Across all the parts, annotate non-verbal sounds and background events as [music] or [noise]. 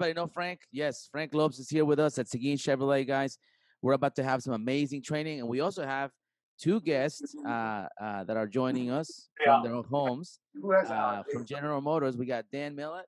everybody know Frank? Yes, Frank Lopes is here with us at Seguin Chevrolet, guys. We're about to have some amazing training, and we also have two guests uh, uh, that are joining us from their own homes. Uh, from General Motors, we got Dan Millett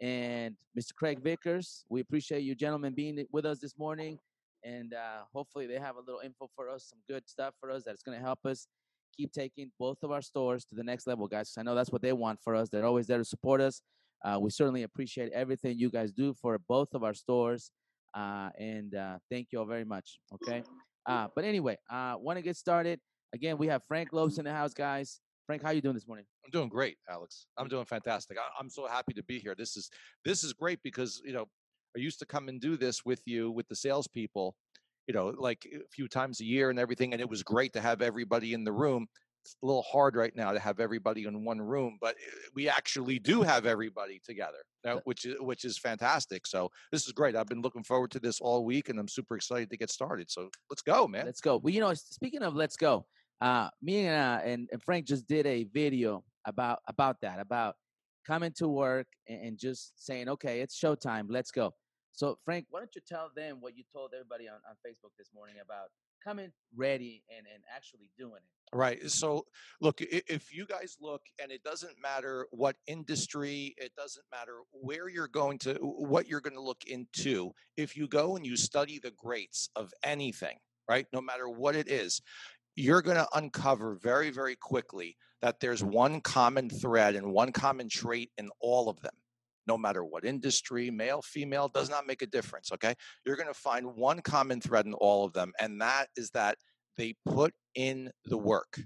and Mr. Craig Vickers. We appreciate you gentlemen being with us this morning, and uh, hopefully they have a little info for us, some good stuff for us that's going to help us keep taking both of our stores to the next level, guys. I know that's what they want for us. They're always there to support us. Uh, we certainly appreciate everything you guys do for both of our stores, uh, and uh, thank you all very much. Okay, uh, but anyway, uh, want to get started. Again, we have Frank Lopes in the house, guys. Frank, how you doing this morning? I'm doing great, Alex. I'm doing fantastic. I, I'm so happy to be here. This is this is great because you know I used to come and do this with you with the salespeople, you know, like a few times a year and everything, and it was great to have everybody in the room. It's a little hard right now to have everybody in one room, but uh, we actually do have everybody together, which is which is fantastic. So this is great. I've been looking forward to this all week, and I'm super excited to get started. So let's go, man. Let's go. Well, you know, speaking of let's go, uh, me and, uh, and and Frank just did a video about about that, about coming to work and, and just saying, okay, it's showtime, let's go. So Frank, why don't you tell them what you told everybody on, on Facebook this morning about coming ready and, and actually doing it? Right. Eh, so, look, if you guys look, and it doesn't matter what industry, it doesn't matter where you're going to, what you're going to look into. If you go and you study the greats of anything, right, no matter what it is, you're going to uncover very, very quickly that there's one common thread and one common trait in all of them. No matter what industry, male, female, does not make a difference. Okay. You're going to find one common thread in all of them, and that is that they put in the work.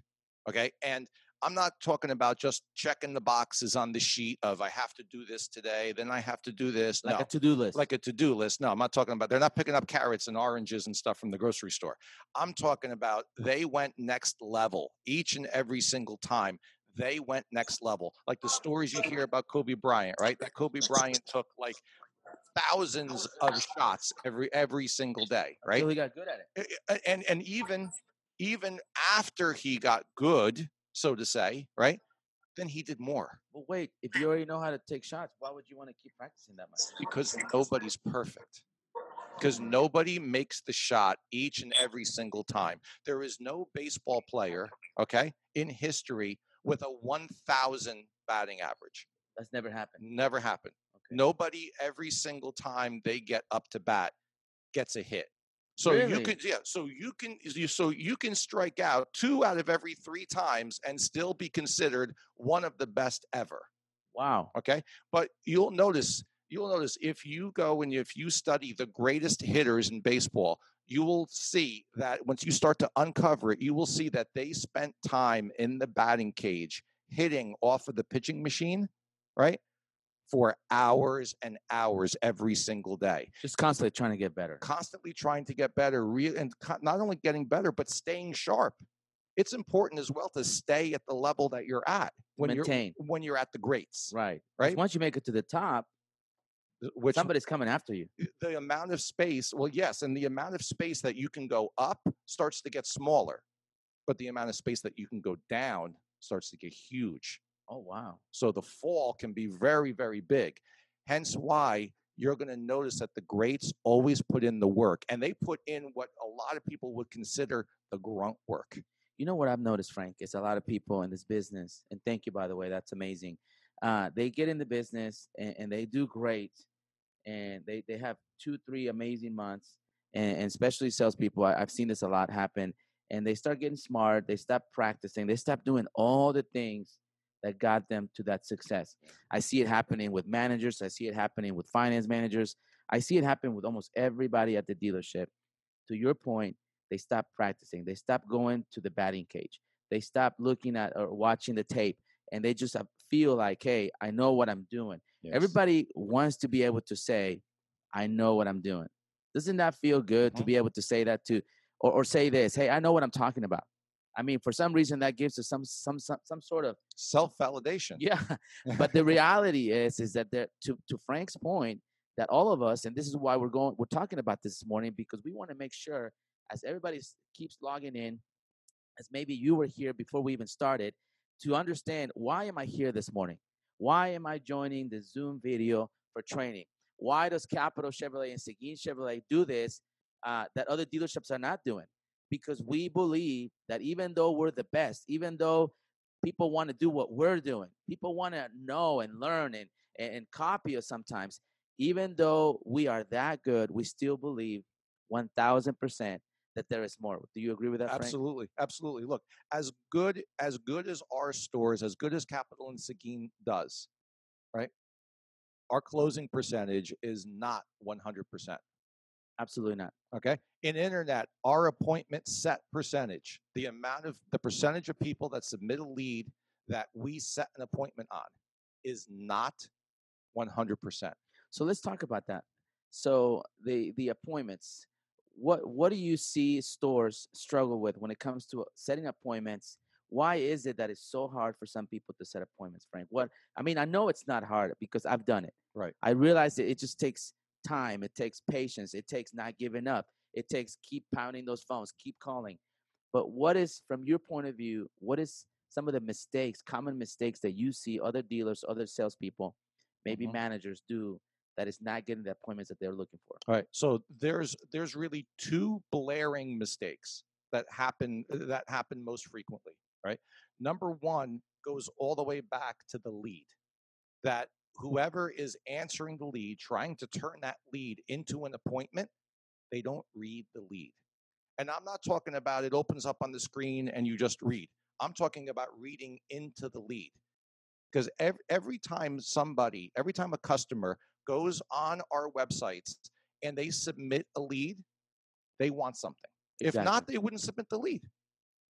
Okay. And I'm not talking about just checking the boxes on the sheet of I have to do this today, then I have to do this. Like no. a to-do list. Like a to-do list. No, I'm not talking about they're not picking up carrots and oranges and stuff from the grocery store. I'm talking about they went next level each and every single time. They went next level. Like the stories you hear about Kobe Bryant, right? That Kobe Bryant took like thousands of shots every every single day, right? Until he got good at it. A- a- and and even even after he got good, so to say, right? Then he did more But wait, if you already know how to take shots, why would you want to keep practicing that much? because nobody's perfect. Because nobody makes the shot each and every single time. There is no baseball player, okay, in history with a 1,000 batting average. That's never happened. Never happened. Nobody every single time they get up to bat gets a hit. So you can yeah, so you can you so you can strike out two out of every three times and still be considered one of the best ever. Wow. Okay. But you'll notice, you'll notice if you go and if you study the greatest hitters in baseball, you will see that once you start to uncover it, you will see that they spent time in the batting cage hitting off of the pitching machine, right? For hours and hours every single day, Just constantly trying to get better. constantly trying to get better, re- and co- not only getting better, but staying sharp. It's important as well to stay at the level that you're at when Maintain. you're when you're at the greats, Right. right? Once you make it to the top, Which somebody's coming after you. the amount of space well yes and the amount of space that you can go up starts to get smaller but the amount of space that you can go down starts to get huge Oh wow. so the fall can be very very big hence why you're going to notice that the greats always put in the work and they put in what a lot of people would consider the grunt work You know what I've noticed, Frank, is a lot of people in this business, and thank you by the way, that's amazing. Uh, they get in the business and, and they do great, and they they have two, three amazing months, and, and especially salespeople. I, I've seen this a lot happen, and they start getting smart. They stop practicing. They stop doing all the things that got them to that success. I see it happening with managers. I see it happening with finance managers. I see it happen with almost everybody at the dealership. To your point, they stop practicing. They stop going to the batting cage. They stop looking at or watching the tape, and they just feel like, "Hey, I know what I'm doing." Everybody wants to be able to say, "I know what I'm doing." Doesn't that feel good to Mhm. be able to say that to, or, or say this? Hey, I know what I'm talking about. I mean, for some reason, that gives us some some some, some sort of self-validation yeah. [laughs] But the reality is, is that there, to to Frank's point, that all of us, and this is why we're going, we're talking about this morning because we want to make sure, as everybody keeps logging in, as maybe you were here before we even started, to understand why am I here this morning? Why am I joining the Zoom video? for training. Why does Capital Chevrolet and Seguin Chevrolet do this uh, that other dealerships are not doing? Because we believe that even though we're the best, even though people want to do what we're doing, people want to know and learn and, and, copy us sometimes, even though we are that good, we still believe 1000% that there is more. Do you agree with that? Frank? Absolutely, absolutely. Look, as good as good as our stores, as good as Capital and Seguin does, right? Our closing percentage is not 100%. Absolutely not. Okay. In internet, our appointment set percentage, the amount of the percentage of people that submit a lead that we set an appointment on is not 100%. So let's talk about that. So the the appointments, what what do you see stores struggle with when it comes to setting appointments? Why is it that it's so hard for some people to set appointments, Frank? What I mean, I know it's not hard because I've done it. Right. I realize that it just takes time, it takes patience, it takes not giving up, it takes keep pounding those phones, keep calling. But what is from your point of view, what is some of the mistakes, common mistakes that you see other dealers, other salespeople, maybe Mhm. managers do that is not getting the appointments that they're looking for? All right. So there's there's really two blaring mistakes that happen that happen most frequently, right? Number 1 goes all the way back to the lead. That whoever is answering the lead, trying to turn that lead into an appointment, they don't read the lead. And I'm not talking about it opens up on the screen and you just read. I'm talking about reading into the lead. Because every, every time somebody, every time a customer goes on our websites and they submit a lead, they want something. If not, they wouldn't submit the lead.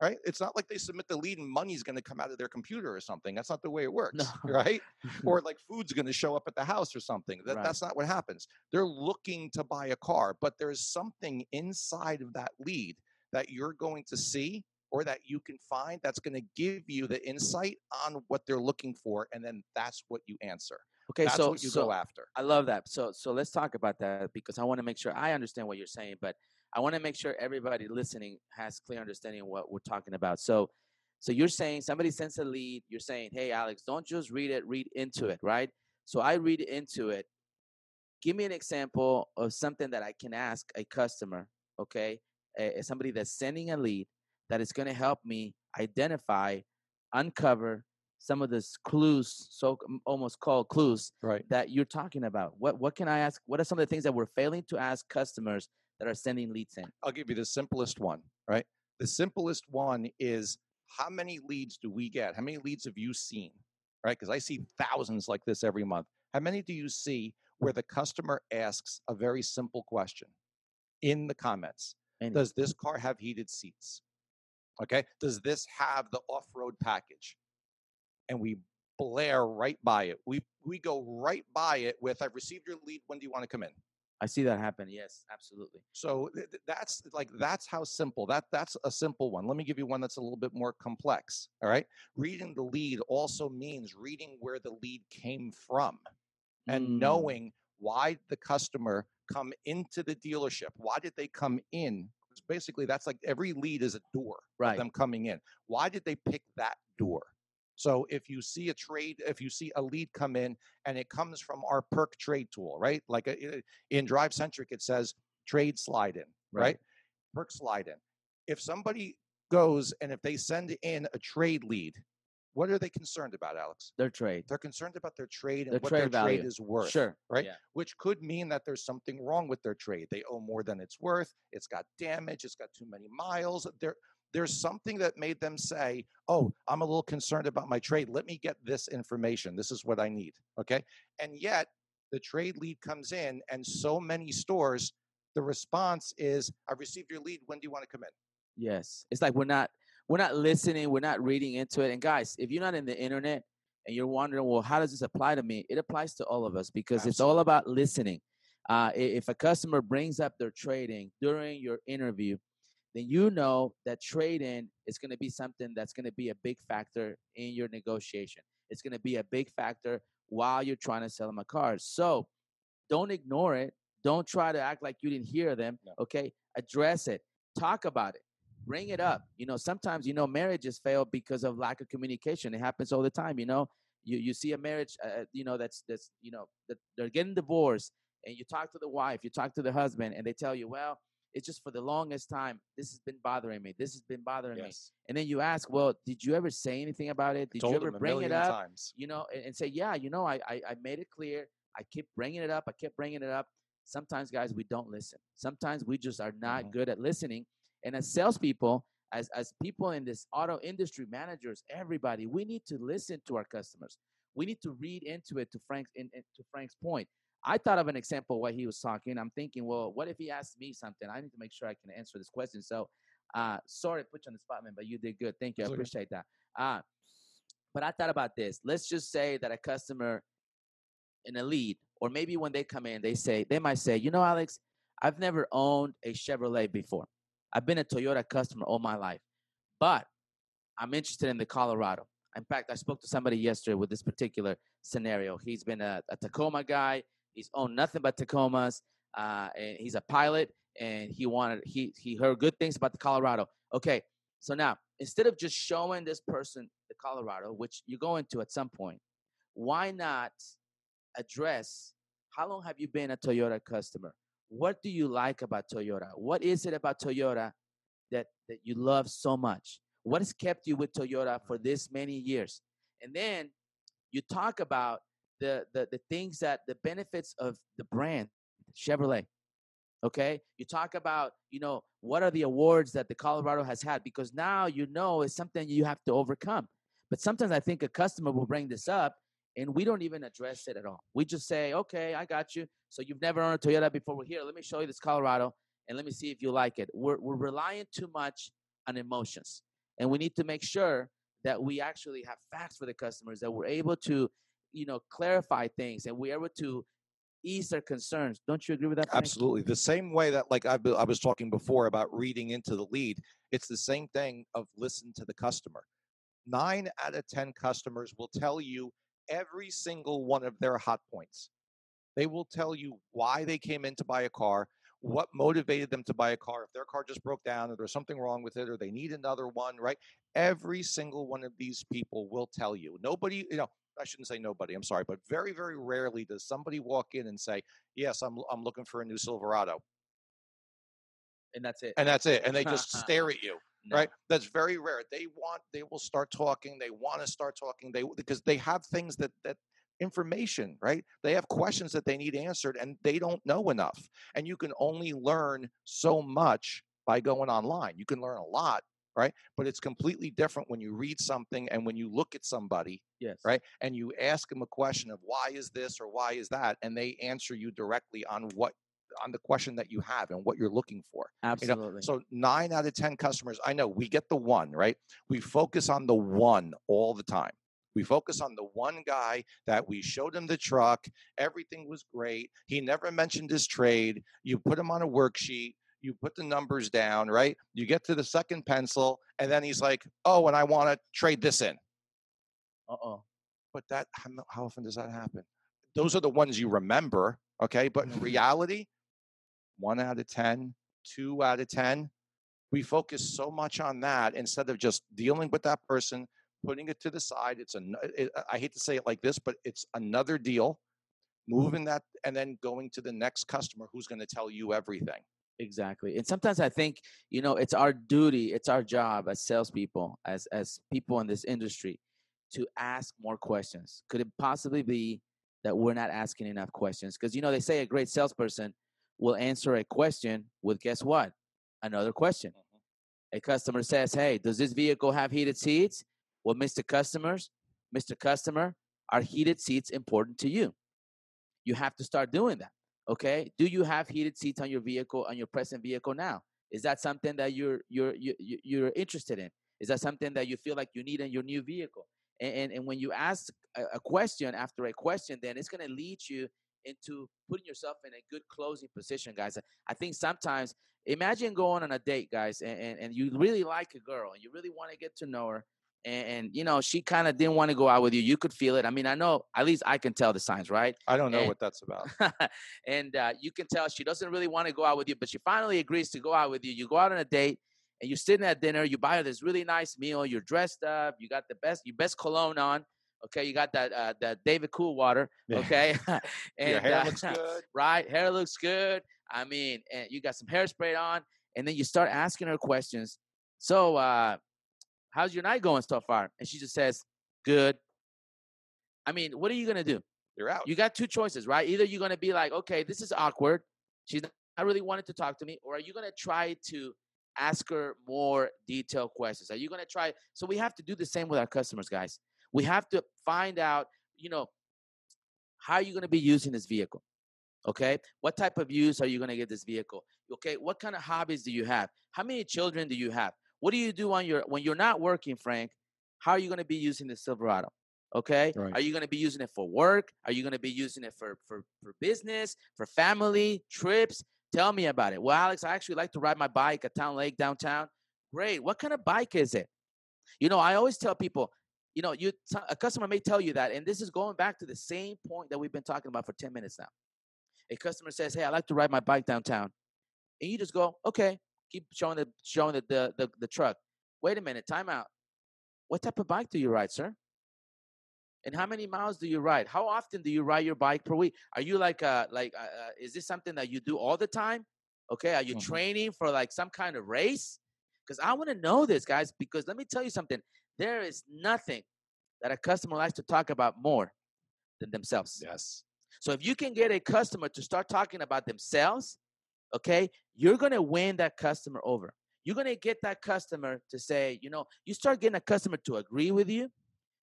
Right? It's not like they submit the lead and money's going to come out of their computer or something. That's not the way it [laughs] works, No. right? [laughs] or like food's going to show up at the house or something. That, Right. That's not what happens. They're looking to buy a car, but there's something inside of that lead that you're going to see or that you can find that's going to give you the insight on what they're looking for, and then that's what you answer. Okay, That's so what you so go after. I love that. So so let's talk about that because I want to make sure I understand what you're saying, but I want to make sure everybody listening has clear understanding of what we're talking about. So so you're saying somebody sends a lead, you're saying, "Hey Alex, don't just read it, read into it," right? So I read into it. Give me an example of something that I can ask a customer, okay? A, somebody that's sending a lead that is going to help me identify, uncover some of these clues, so almost called clues Right. that you're talking about? What what can I ask? What are some of the things that we're failing to ask customers that are sending leads in? I'll give you the simplest one, right? The simplest one is how many leads do we get? How many leads have you seen? Right? Because I see thousands like this every month. How many do you see where the customer asks a very simple question in the comments? Any. Does this car have heated seats? Okay. Does this have the off road package? And we blare right by it. We we go right by it with I've received your lead. When do you want to come in? I see that happen. Yes, absolutely. So th- th- that's like that's how simple that that's a simple one. Let me give you one that's a little bit more complex. All right, reading the lead also means reading where the lead came from and Mm, knowing why the customer come into the dealership. Why did they come in? 'Cause Basically, that's like every lead is a door Right. them coming in. Why did they pick that door? So if you see a trade, if you see a lead come in and it comes from our perk trade tool, right? Like a, in DriveCentric, it says trade slide in, Right. right? Perk slide in. If somebody goes and if they send in a trade lead, what are they concerned about, Alex? Their trade. They're concerned about their trade and Their what trade their value. trade is worth Sure. right? Yeah. which could mean that there's something wrong with their trade. They owe more than it's worth. It's got damage. It's got too many miles. There, there's something that made them say, "Oh, I'm a little concerned about my trade. Let me get this information. This is what I need." Okay, and yet the trade lead comes in, and so many stores, the response is, "I've received your lead. When do you want to come in?" Yes. It's like we're not we're not listening, we're not reading into it. And guys, if you're not in the internet and you're wondering, well, how does this apply to me? It applies to all of us because it's all about listening. Uh, if a customer brings up their trading during your interview, then you know that trade in is going to be something that's going to be a big factor in your negotiation. It's going to be a big factor while you're trying to sell them a car. So don't ignore it. Don't try to act like you didn't hear them. No. Okay. Address it. Talk about it. Bring it up. You know, sometimes, you know, marriages fail because of lack of communication. It happens all the time. You know, you you see a marriage, uh, you know, that's that's you know that they're getting divorced, and you talk to the wife, you talk to the husband, and they tell you, well, it's just for the longest time. This has been bothering me. This has been bothering me. And then you ask, well, did you ever say anything about it? Did you ever bring it up? Times. You know, and, and say, yeah, you know, I, I I made it clear. I keep bringing it up. I kept bringing it up. Sometimes, guys, we don't listen. Sometimes we just are not Mhm. good at listening. And as salespeople, as as people in this auto industry, managers, everybody, we need to listen to our customers. We need to read into it. To Frank's in, in- to Frank's point, I thought of an example while he was talking. I'm thinking, well, what if he asked me something? I need to make sure I can answer this question. So, uh, sorry to put you on the spot, man, but you did good. Thank you. I appreciate that. Uh, but I thought about this. Let's just say that a customer in a lead, or maybe when they come in, they say they might say, you know, Alex, I've never owned a Chevrolet before. I've been a Toyota customer all my life, but I'm interested in the Colorado. In fact, I spoke to somebody yesterday with this particular scenario. He's been a, a Tacoma guy. He's owned nothing but Tacomas, uh, and he's a pilot. And he wanted he he heard good things about the Colorado. Okay, so now instead of just showing this person the Colorado, which you go into at some point, why not address how long have you been a Toyota customer? What do you like about Toyota? What is it about Toyota that that you love so much? What has kept you with Toyota for this many years? And then you talk about the the, the things that the benefits of the brand Chevrolet. Okay, you talk about you know what are the awards that the Colorado has had because now you know it's something you have to overcome. But sometimes I think a customer will bring this up and we don't even address it at all. We just say, okay, I got you. So you've never owned a Toyota before. We're here. Let me show you this Colorado and let me see if you like it. We're, we're relying too much on emotions. And we need to make sure that we actually have facts for the customers, that we're able to, you know, clarify things and we're able to ease their concerns. Don't you agree with that? Frank? Absolutely. The same way that, like I, I was talking before about reading into the lead, it's the same thing of listen to the customer. Nine out of 10 customers will tell you every single one of their hot points. They will tell you why they came in to buy a car, what motivated them to buy a car, if their car just broke down or there's something wrong with it or they need another one, right? Every single one of these people will tell you. Nobody, you know, I shouldn't say nobody, I'm sorry, but very, very rarely does somebody walk in and say, Yes, I'm, I'm looking for a new Silverado. And that's it. And that's it. And they just [laughs] stare at you, No. right? That's very rare. They want, they will start talking. They want to start talking. They, because they have things that, that, information right they have questions that they need answered and they don't know enough and you can only learn so much by going online you can learn a lot right? But it's completely different when you read something and when you look at somebody Yes. right and you ask them a question of why is this or why is that? and they answer you directly on what on the question that you have and what you're looking for you know, Absolutely. so nine out of ten customers i know we get the one right? We focus on the one all the time. We focus on the one guy that we showed him the truck everything was great he never mentioned his trade you put him on a worksheet you put the numbers down right? You get to the second pencil and then he's like oh and i want to trade this in. Uh oh. but that how, often does that happen? Those are the ones you remember okay? But in reality one out of ten two out of ten we focus so much on that instead of just dealing with that person putting it to the side it's a it, i hate to say it like this but it's another deal moving that and then going to the next customer who's going to tell you everything Exactly. And sometimes I think, you know, it's our duty, it's our job as salespeople, as as people in this industry, to ask more questions. Could it possibly be that we're not asking enough questions? Because you know, they say a great salesperson will answer a question with guess what? Another question. Mm-hmm. A customer says, Hey, does this vehicle have heated seats? Well, Mr. Customers, Mr. Customer, are heated seats important to you? You have to start doing that. Okay. Do you have heated seats on your vehicle on your present vehicle now? Is that something that you're you're you- you- you're interested in? Is that something that you feel like you need in your new vehicle? And and, and when you ask a, a question after a question, then it's going to lead you into putting yourself in a good closing position, guys. I think sometimes imagine going on a date, guys, and, and, and you really like a girl and you really want to get to know her. And, and you know she kind of didn't want to go out with you. You could feel it. I mean, I know at least I can tell the signs, right? i don't know And- what that's about [laughs] and uh, you can tell she doesn't really want to go out with you, but she finally agrees to go out with you. You go out on a date, and you're sitting at dinner. You buy her this really nice meal. You're dressed up. You got the best, your best cologne on. Okay, you got that uh, that David Coolwater. Yeah. Okay, [laughs] [laughs] and Your hair uh, looks good. right? Hair looks good. I mean, and you got some hairspray on, and then you start asking her questions. So, uh, how's your night going so far? And she just says, "Good." I mean, what are you gonna do? You're out. You got two choices, right? Either you're gonna be like, "Okay, this is awkward. She's not really wanted to talk to me," or are you gonna try to ask her more detailed questions? Are you gonna try? So we have to do the same with our customers, guys. We have to find out, you know, how are you going to be using this vehicle? Okay. What type of use are you going to get this vehicle? Okay. What kind of hobbies do you have? How many children do you have? What do you do on your when you're not working, Frank? How are you going to be using the Silverado? Okay. Right. Are you going to be using it for work? Are you going to be using it for for for business, for family trips? Tell me about it. Well, Alex, I actually like to ride my bike at Town Lake downtown. Great. What kind of bike is it? You know, I always tell people, you know, you a customer may tell you that, and this is going back to the same point that we've been talking about for 10 minutes now. A customer says, Hey, I like to ride my bike downtown. And you just go, Okay, keep showing the showing the the, the, the truck. Wait a minute, time out. What type of bike do you ride, sir? And how many miles do you ride? How often do you ride your bike per week? Are you like uh like uh, uh, is this something that you do all the time? Okay, are you Mhm. training for like some kind of race? Because I want to know this, guys. Because let me tell you something. There is nothing that a customer likes to talk about more than themselves. Yes. So if you can get a customer to start talking about themselves, okay, you're gonna win that customer over. You're gonna get that customer to say, you know, you start getting a customer to agree with you.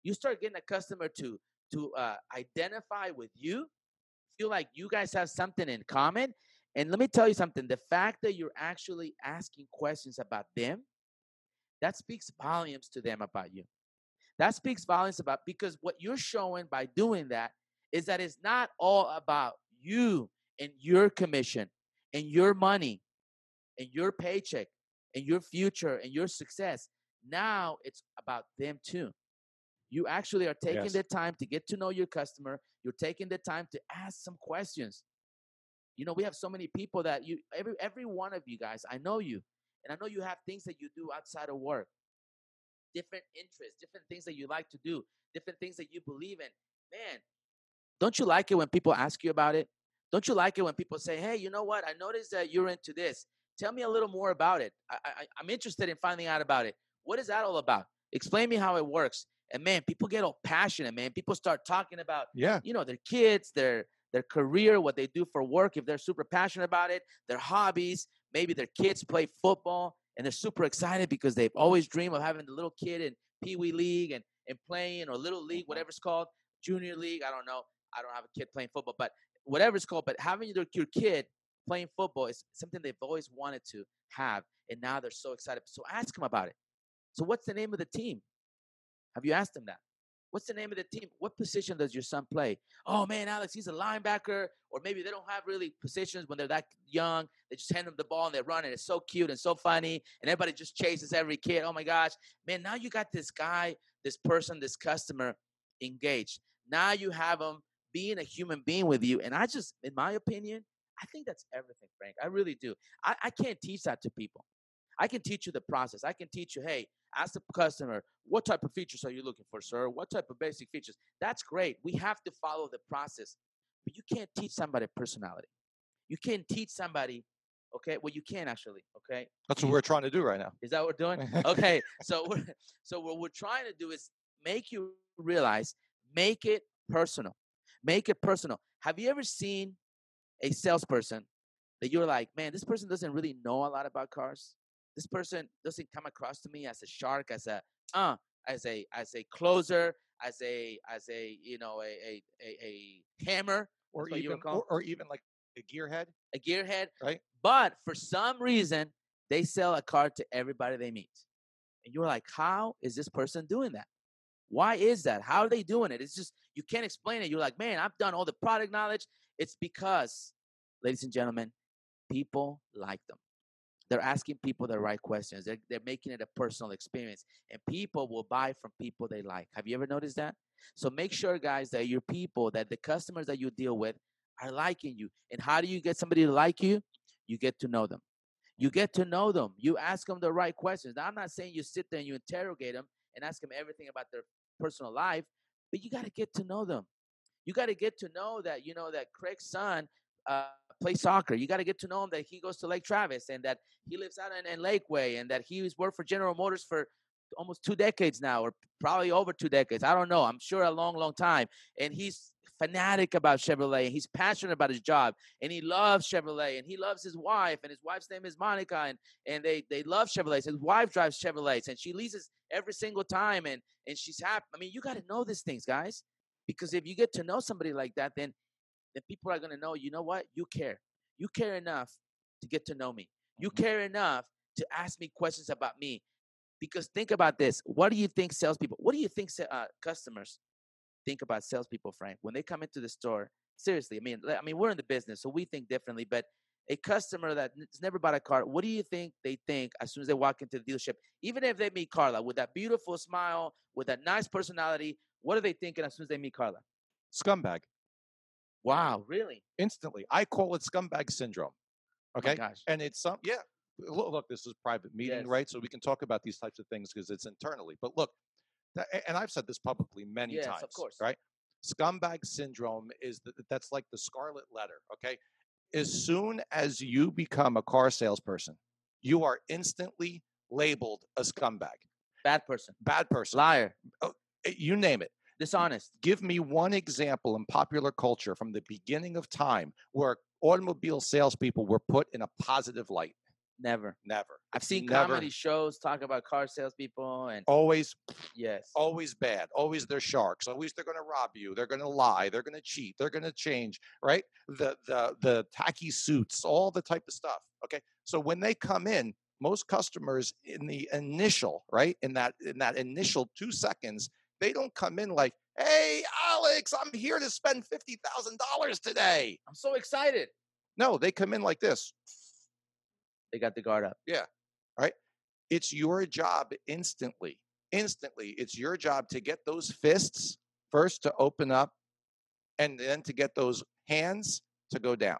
You start getting a customer to to uh, identify with you, feel like you guys have something in common. And let me tell you something: the fact that you're actually asking questions about them, that speaks volumes to them about you. That speaks volumes about because what you're showing by doing that is that it's not all about you and your commission and your money and your paycheck and your future and your success. Now it's about them too. You actually are taking Yes. the time to get to know your customer. You're taking the time to ask some questions. You know, we have so many people that you every every one of you guys, I know you, and I know you have things that you do outside of work, different interests, different things that you like to do, different things that you believe in. Man, don't you like it when people ask you about it? Don't you like it when people say, "Hey, you know what? I noticed that you're into this. Tell me a little more about it. I, I, I'm interested in finding out about it. What is that all about? Explain me how it works." And man, people get all passionate. Man, people start talking about Yeah. you know their kids their their career what they do for work if they're super passionate about it their hobbies maybe their kids play football and they're super excited because they've always dreamed of having the little kid in pee wee league and, and playing or little league Mhm. whatever it's called junior league i don't know i don't have a kid playing football but whatever it's called but having your, your kid playing football is something they've always wanted to have and now they're so excited so ask them about it so what's the name of the team have you asked them that What's the name of the team? What position does your son play? Oh man, Alex, he's a linebacker. Or maybe they don't have really positions when they're that young. They just hand them the ball and they run, and it's so cute and so funny. And everybody just chases every kid. Oh my gosh, man! Now you got this guy, this person, this customer engaged. Now you have them being a human being with you. And I just, in my opinion, I think that's everything, Frank. I really do. I, I can't teach that to people. I can teach you the process. I can teach you, hey, ask the customer, what type of features are you looking for, sir? What type of basic features? That's great. We have to follow the process. But you can't teach somebody personality. You can't teach somebody, okay? Well, you can actually, okay? That's what we're trying to do right now. Is that what we're doing? [laughs] Okay. so we're, so what we're trying to do is make you realize, make it personal. Make it personal. Have you ever seen a salesperson that you're like, man, this person doesn't really know a lot about cars? This person doesn't come across to me as a shark, as a uh, as a as a closer, as a as a you know a a a, a hammer, Or even, or, or even like a gearhead. a gearhead. Right. But for some reason, they sell a car to everybody they meet. And you're like, how is this person doing that? Why is that? How are they doing it? It's just, you can't explain it. You're like, man, I've done all the product knowledge. It's because, ladies and gentlemen, people like them. They're asking people the right questions. They're, they're making it a personal experience. And people will buy from people they like. Have you ever noticed that? So make sure, guys, that your people, that the customers that you deal with are liking you. And how do you get somebody to like you? You get to know them. You get to know them. You ask them the right questions. Now, I'm not saying you sit there and you interrogate them and ask them everything about their personal life, but you got to get to know them. You got to get to know that you know that Craig's son uh, plays soccer. You got to get to know him that he goes to Lake Travis and that he lives out in, in Lakeway and that he's worked for General Motors for almost two decades now, or probably over two decades. I don't know. I'm sure a long, long time. And he's fanatic about Chevrolet and he's passionate about his job and he loves Chevrolet and he loves his wife and his wife's name is Monica and and they they love Chevrolets. His wife drives Chevrolets and she leases every single time and and she's happy. I mean, you got to know these things, guys, because if you get to know somebody like that, then then people are going to know, you know what? You care. You care enough to get to know me. You care enough to ask me questions about me. Because think about this. What do you think salespeople, what do you think uh, customers think about salespeople, Frank? When they come into the store, seriously, I mean, I mean, we're in the business, so we think differently, but a customer that's never bought a car, what do you think they think as soon as they walk into the dealership? Even if they meet Carla with that beautiful smile, with that nice personality, what are they thinking as soon as they meet Carla? Scumbag. Wow, really? Instantly. I call it scumbag syndrome. Oh Okay. gosh. and it's some yeah look, this is private meeting Yes. right? So we can talk about these types of things because it's internally. But look and i've said this publicly many Yes, of times course. right? Scumbag syndrome is the, that's like the scarlet letter okay? As soon as you become a car salesperson you are instantly labeled a scumbag. Bad person, bad person. Liar, eh, you name it. Dishonest. give me one example in popular culture from the beginning of time where automobile salespeople were put in a positive light Never. never. I've seen never- comedy shows talk about car salespeople, and always yes, always bad. Always they're sharks. Always they're going to rob you. They're going to lie. They're going to cheat. They're going to change right? The the the tacky suits all the type of stuff okay? So when they come in most customers in the initial right in that in that initial 2 seconds they don't come in like hey alex i'm here to spend $50000 today. I'm so excited. no they come in like this They got the guard up. Yeah. Right. It's your job instantly instantly it's your job to get those fists first to open up and then to get those hands to go down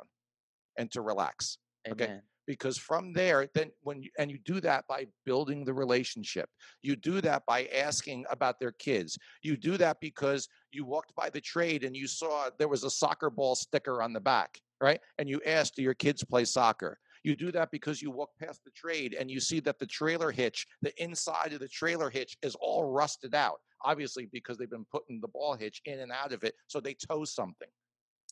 and to relax Okay. Because from there then when you and you do that by building the relationship you do that by asking about their kids you do that because you walked by the trade and you saw there was a soccer ball sticker on the back right and you asked do your kids play soccer you do that because you walk past the trade and you see that the trailer hitch the inside of the trailer hitch is all rusted out obviously because they've been putting the ball hitch in and out of it so they tow something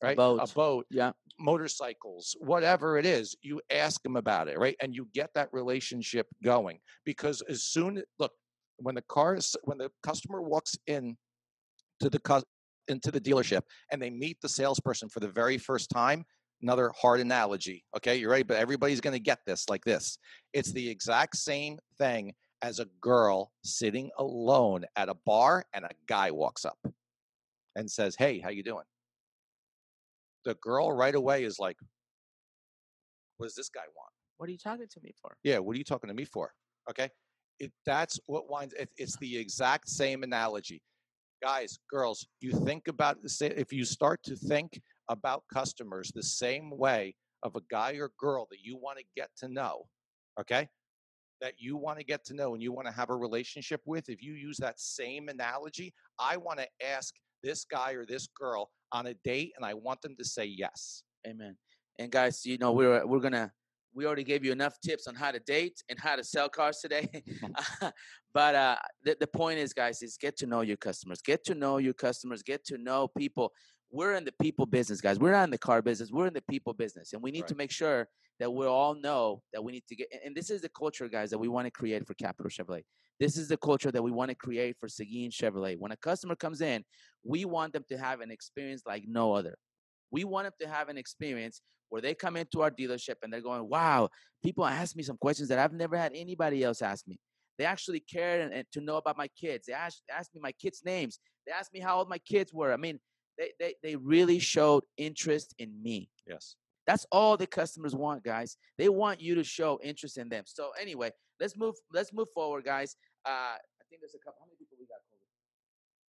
A right boat. a boat Yeah. motorcycles, whatever it is, you ask them about it, right? And you get that relationship going because as soon look when the car is when the customer walks in to the cus- into the dealership and they meet the salesperson for the very first time. Another hard analogy, okay? You're ready, but everybody's going to get this like this. It's the exact same thing as a girl sitting alone at a bar and a guy walks up and says, "Hey, how you doing?" the girl right away is like, "What does this guy want?" What are you talking to me for? Yeah, what are you talking to me for? Okay, it that's what winds. It, it's the exact same analogy, guys, girls. You think about if you start to think about customers the same way of a guy or girl that you want to get to know, okay, that you want to get to know and you want to have a relationship with. If you use that same analogy, I want to ask this guy or this girl on a date, and I want them to say yes. Amen. And guys, you know we're we're gonna we already gave you enough tips on how to date and how to sell cars today. [laughs] [laughs] but uh, the the point is, guys, is get to know your customers. Get to know your customers. Get to know people. We're in the people business, guys. We're not in the car business. We're in the people business, and we need to make sure that we all know that we need to get. and- And this is the culture, guys, that we want to create for Capital Chevrolet. This is the culture that we want to create for Seguin Chevrolet. When a customer comes in, we want them to have an experience like no other. We want them to have an experience where they come into our dealership and they're going, wow, people ask me some questions that I've never had anybody else ask me. They actually cared and, and to know about my kids. They asked, asked me my kids' names. They asked me how old my kids were. I mean, they, they, they really showed interest in me. Yes. That's all the customers want, guys. They want you to show interest in them. So anyway, let's move. Let's move forward, guys. Uh, I think there's a couple. How many people we got?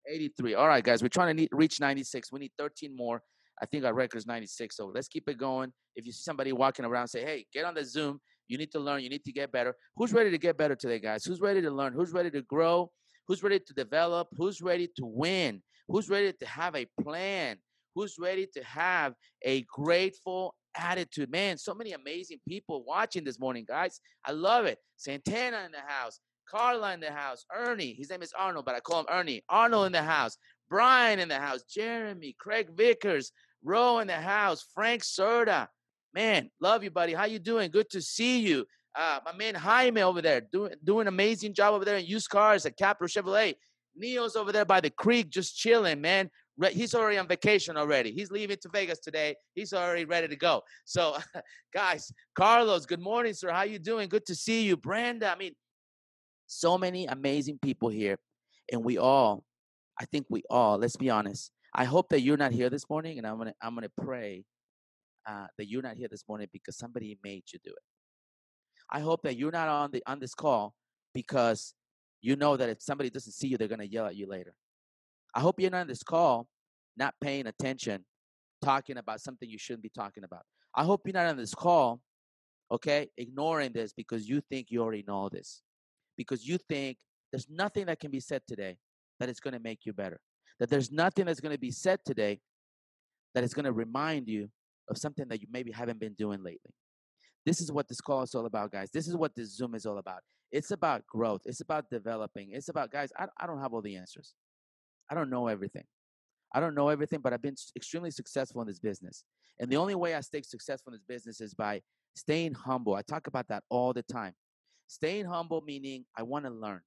83. All right, guys. We're trying to need, reach 96. We need 13 more. I think our record is 96. So let's keep it going. If you see somebody walking around, say, hey, get on the Zoom. You need to learn. You need to get better. Who's ready to get better today, guys? Who's ready to learn? Who's ready to grow? Who's ready to develop? Who's ready to win? Who's ready to have a plan? Who's ready to have a grateful attitude? Man, so many amazing people watching this morning, guys. I love it. Santana in the house, Carla in the house, Ernie. His name is Arnold, but I call him Ernie. Arnold in the house, Brian in the house, Jeremy, Craig Vickers, Roe in the house, Frank Serta. Man, love you, buddy. How you doing? Good to see you. Uh, my man Jaime over there doing doing amazing job over there in used cars at Capital Chevrolet. Neo's over there by the creek just chilling, man. He's already on vacation already. He's leaving to Vegas today. He's already ready to go. So, [laughs] guys, Carlos, good morning, sir. How you doing? Good to see you. Brenda, I mean, so many amazing people here. And we all, I think we all, let's be honest. I hope that you're not here this morning, and I'm gonna I'm gonna pray uh, that you're not here this morning because somebody made you do it. I hope that you're not on the on this call because you know that if somebody doesn't see you, they're gonna yell at you later. I hope you're not on this call, not paying attention, talking about something you shouldn't be talking about. I hope you're not on this call, okay, ignoring this because you think you already know this, because you think there's nothing that can be said today that is going to make you better, that there's nothing that's going to be said today that is going to remind you of something that you maybe haven't been doing lately. This is what this call is all about, guys. This is what this Zoom is all about. It's about growth. It's about developing. It's about, guys, I, I don't have all the answers. I don't know everything. I don't know everything, but I've been extremely successful in this business. And the only way I stay successful in this business is by staying humble. I talk about that all the time. Staying humble meaning I want to learn.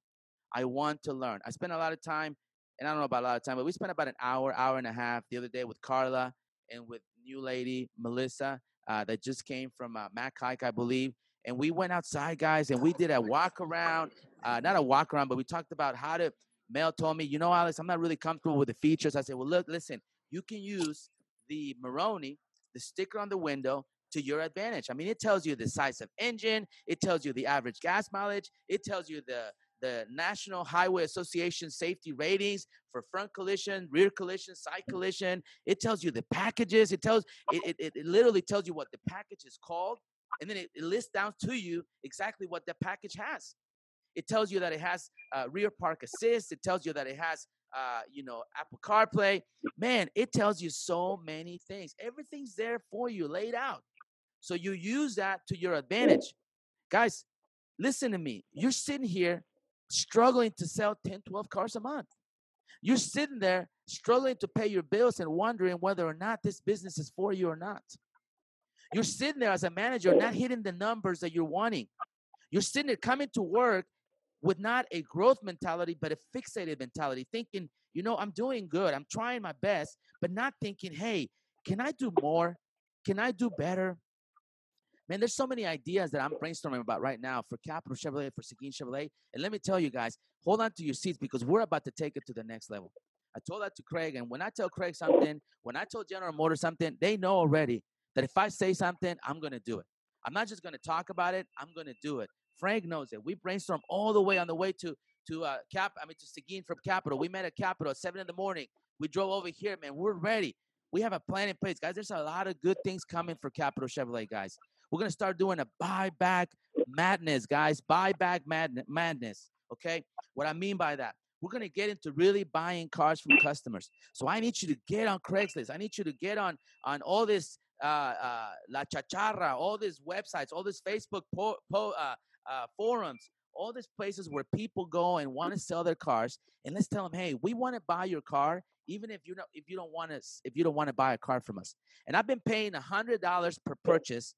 I want to learn. I spend a lot of time, and I don't know about a lot of time, but we spent about an hour, hour and a half the other day with Carla and with new lady Melissa uh, that just came from uh, Mac Haik, I believe. And we went outside, guys, and we did a walk around. Uh, not a walk around, but we talked about how to. Mel told me, you know, Alex, I'm not really comfortable with the features. I said, well, look, listen, you can use the Monroney, the sticker on the window, to your advantage. I mean, it tells you the size of engine, it tells you the average gas mileage, it tells you the the National Highway Association safety ratings for front collision, rear collision, side collision. It tells you the packages. It tells it, it, it literally tells you what the package is called, and then it, it lists down to you exactly what the package has. It tells you that it has uh, rear park assist. It tells you that it has uh, you know Apple CarPlay. Man, it tells you so many things. Everything's there for you, laid out. So you use that to your advantage, guys. Listen to me. You're sitting here struggling to sell 10, 12 cars a month. You're sitting there struggling to pay your bills and wondering whether or not this business is for you or not. You're sitting there as a manager, not hitting the numbers that you're wanting. You're sitting there coming to work with not a growth mentality, but a fixated mentality, thinking, you know, I'm doing good, I'm trying my best, but not thinking, hey, can I do more? Can I do better? Man, there's so many ideas that I'm brainstorming about right now for Capital Chevrolet, for Seguin Chevrolet. And let me tell you guys, hold on to your seats because we're about to take it to the next level. I told that to Craig, and when I tell Craig something, when I told General Motors something, they know already that if I say something, I'm going to do it. I'm not just going to talk about it, I'm going to do it. Frank knows it. We brainstorm all the way on the way to to uh, Cap. I mean to Seguin from Capital. We met at Capital at seven in the morning. We drove over here, man. We're ready. We have a plan in place, guys. There's a lot of good things coming for Capital Chevrolet, guys. We're to start doing a buyback madness, guys. Buyback mad- madness. Okay. What I mean by that, we're to get into really buying cars from customers. So I need you to get on Craigslist. I need you to get on on all this uh, uh, La Chachara, all these websites, all these Facebook po- po- uh, uh, forums, all these places where people go and want to sell their cars. And let's tell them, hey, we want to buy your car, even if you know if you don't want to if you don't want to buy a car from us. And I've been paying a hundred dollars per purchase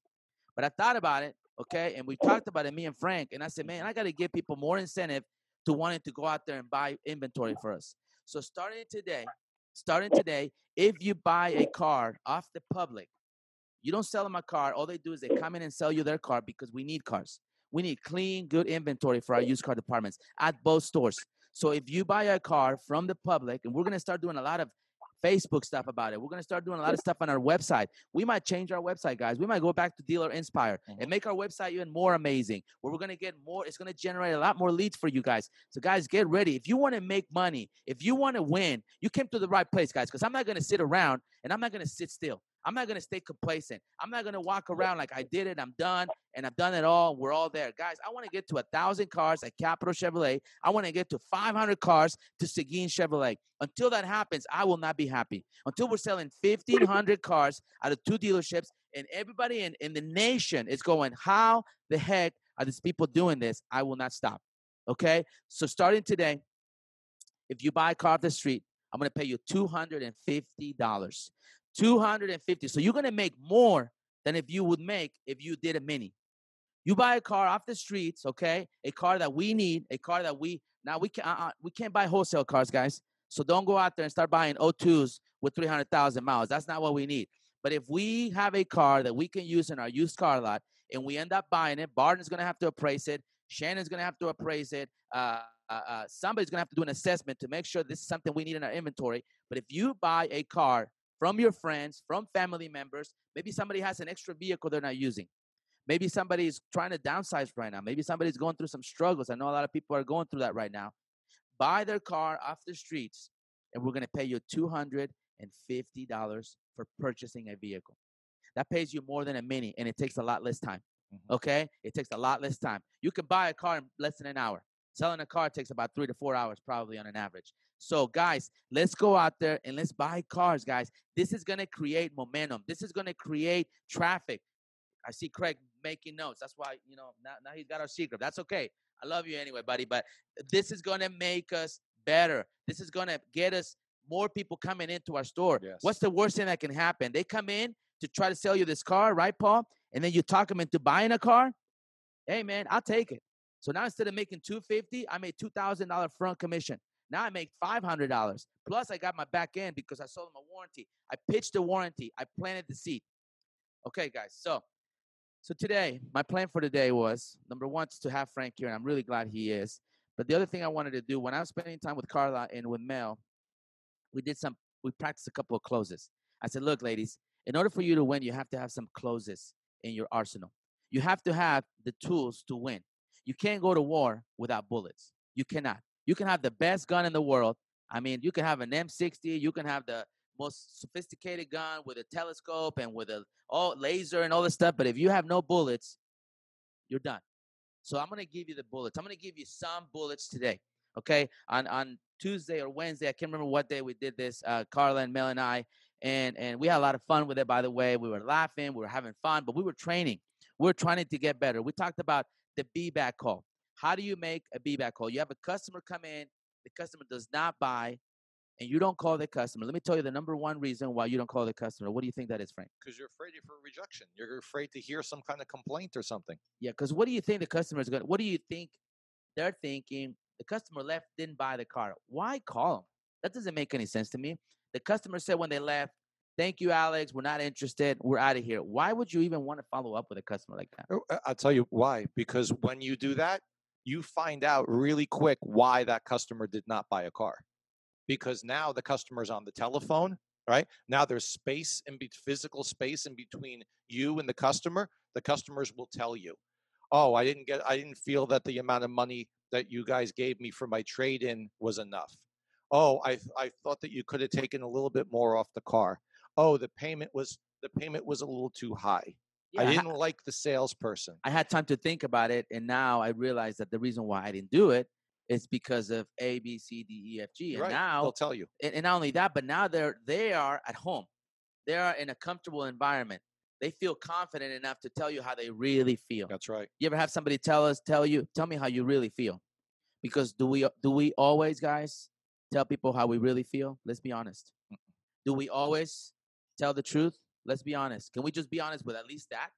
but I thought about it, okay, and we talked about it, me and Frank, and I said, man, I got to give people more incentive to wanting to go out there and buy inventory for us. So starting today, starting today, if you buy a car off the public, you don't sell them a car. All they do is they come in and sell you their car because we need cars. We need clean, good inventory for our used car departments at both stores. So if you buy a car from the public, and we're gonna start doing a lot of Facebook stuff about it. We're going to start doing a lot of stuff on our website. We might change our website, guys. We might go back to Dealer Inspire and mm-hmm. make our website even more amazing. Where we're going to get more, it's going to generate a lot more leads for you guys. So, guys, get ready. If you want to make money, if you want to win, you came to the right place, guys, because I'm not going to sit around and I'm not going to sit still. I'm not gonna stay complacent. I'm not gonna walk around like I did it, I'm done, and I've done it all. We're all there. Guys, I want to get to a thousand cars at Capital Chevrolet. I want to get to 500 cars to Seguin Chevrolet. Until that happens, I will not be happy. Until we're selling 1,500 cars out of two dealerships, and everybody in, in the nation is going, How the heck are these people doing this? I will not stop. Okay? So starting today, if you buy a car off the street, I'm going to pay you $250. 250. So you're going to make more than if you would make if you did a mini. You buy a car off the streets, okay? A car that we need, a car that we now we can uh, we can't buy wholesale cars, guys. So don't go out there and start buying O2s with 300,000 miles. That's not what we need. But if we have a car that we can use in our used car lot and we end up buying it, Barton's going to have to appraise it. Shannon's going to have to appraise it. Uh, uh, uh, somebody's going to have to do an assessment to make sure this is something we need in our inventory. But if you buy a car from your friends, from family members. Maybe somebody has an extra vehicle they're not using. Maybe somebody is trying to downsize right now. Maybe somebody's going through some struggles. I know a lot of people are going through that right now. Buy their car off the streets, and we're going to pay you $250 for purchasing a vehicle. That pays you more than a mini, and it takes a lot less time. Mm-hmm. Okay? It takes a lot less time. You can buy a car in less than an hour. Selling a car takes about three to four hours, probably on an average. So, guys, let's go out there and let's buy cars, guys. This is going to create momentum. This is going to create traffic. I see Craig making notes. That's why, you know, now, now he's got our secret. That's okay. I love you anyway, buddy. But this is going to make us better. This is going to get us more people coming into our store. Yes. What's the worst thing that can happen? They come in to try to sell you this car, right, Paul? And then you talk them into buying a car. Hey, man, I'll take it. So now instead of making 250, I made $2,000 front commission. Now I make $500. Plus I got my back end because I sold them a warranty. I pitched the warranty. I planted the seed. Okay, guys. So so today, my plan for today was number one to have Frank here, and I'm really glad he is. But the other thing I wanted to do when I was spending time with Carla and with Mel, we did some we practiced a couple of closes. I said, look, ladies, in order for you to win, you have to have some closes in your arsenal. You have to have the tools to win. You can't go to war without bullets. You cannot. You can have the best gun in the world. I mean, you can have an M60. You can have the most sophisticated gun with a telescope and with a all laser and all this stuff. But if you have no bullets, you're done. So I'm gonna give you the bullets. I'm gonna give you some bullets today. Okay, on on Tuesday or Wednesday, I can't remember what day we did this. Uh, Carla and Mel and I, and and we had a lot of fun with it. By the way, we were laughing, we were having fun, but we were training. We are trying to get better. We talked about the be back call. How do you make a be back call? You have a customer come in, the customer does not buy, and you don't call the customer. Let me tell you the number one reason why you don't call the customer. What do you think that is, Frank? Because you're afraid for rejection. You're afraid to hear some kind of complaint or something. Yeah, because what do you think the customer is going to, what do you think they're thinking? The customer left, didn't buy the car. Why call them? That doesn't make any sense to me. The customer said when they left, Thank you, Alex. We're not interested. We're out of here. Why would you even want to follow up with a customer like that? Oh, I'll tell you why. Because when you do that, you find out really quick why that customer did not buy a car. Because now the customer's on the telephone, right? Now there's space in be- physical space in between you and the customer. The customers will tell you, "Oh, I didn't get I didn't feel that the amount of money that you guys gave me for my trade in was enough." Oh, I I thought that you could have taken a little bit more off the car oh, the payment was the payment was a little too high. Yeah, I didn't I, like the salesperson. I had time to think about it, and now I realize that the reason why I didn't do it is because of A, B, C, D, E, F, G. And right. now they'll tell you. And, and not only that, but now they're they are at home. They are in a comfortable environment. They feel confident enough to tell you how they really feel. That's right. You ever have somebody tell us, tell you, tell me how you really feel? Because do we do we always, guys, tell people how we really feel? Let's be honest. Do we always tell the truth? Let's be honest. Can we just be honest with at least that?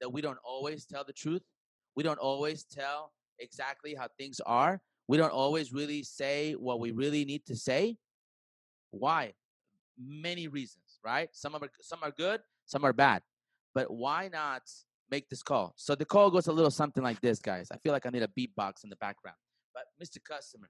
That we don't always tell the truth. We don't always tell exactly how things are. We don't always really say what we really need to say. Why? Many reasons, right? Some are some are good, some are bad. But why not make this call? So the call goes a little something like this, guys. I feel like I need a beatbox in the background. But Mr. Customer,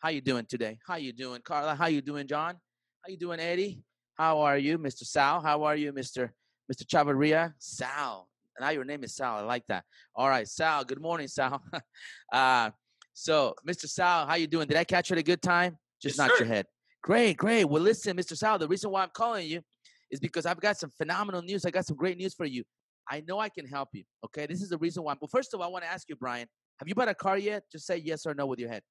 how you doing today? How you doing, Carla? How you doing, John? How you doing, Eddie? How are you, Mr. Sal? How are you, Mr. Mr. Chavarria? Sal. Now your name is Sal. I like that. All right, Sal. Good morning, Sal. [laughs] uh, so, Mr. Sal, how you doing? Did I catch you at a good time? Just yes, not your head. Great, great. Well, listen, Mr. Sal, the reason why I'm calling you is because I've got some phenomenal news. I got some great news for you. I know I can help you. Okay, this is the reason why. Well, first of all, I want to ask you, Brian, have you bought a car yet? Just say yes or no with your head.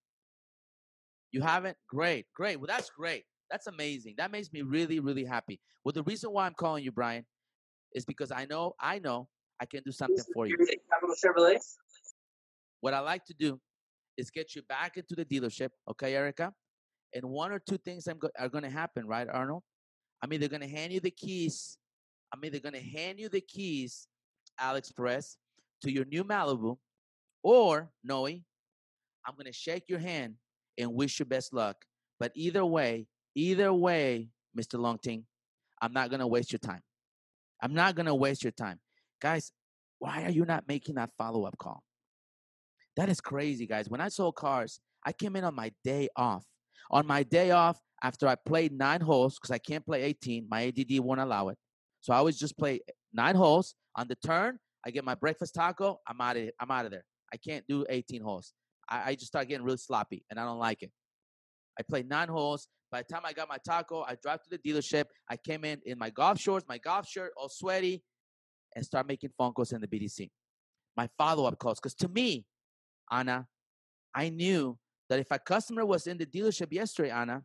You haven't? Great, great. Well, that's great. That's amazing. That makes me really, really happy. Well, the reason why I'm calling you, Brian, is because I know, I know I can do something for you. Capital Chevrolet. What I like to do is get you back into the dealership, okay, Erica? And one or two things go- are going to happen, right, Arnold? I mean, they're going to hand you the keys. I mean, they're going to hand you the keys, Alex Perez, to your new Malibu, or Noe, I'm going to shake your hand and wish you best luck. But either way, either way, Mr. Longting, I'm not to waste your time. I'm not to waste your time. Guys, why are you not making that follow up call? That is crazy, guys. When I sold cars, I came in on my day off. On my day off, after I played nine holes, because I can't play 18, my ADD won't allow it. So I always just play nine holes. On the turn, I get my breakfast taco. I'm out of I'm out of there. I can't do 18 holes. I, I just start getting really sloppy, and I don't like it. I played nine holes. By the time I got my taco, I drive to the dealership. I came in in my golf shorts, my golf shirt, all sweaty, and start making phone calls in the BDC. My follow up calls, because to me, Anna, I knew that if a customer was in the dealership yesterday, Anna,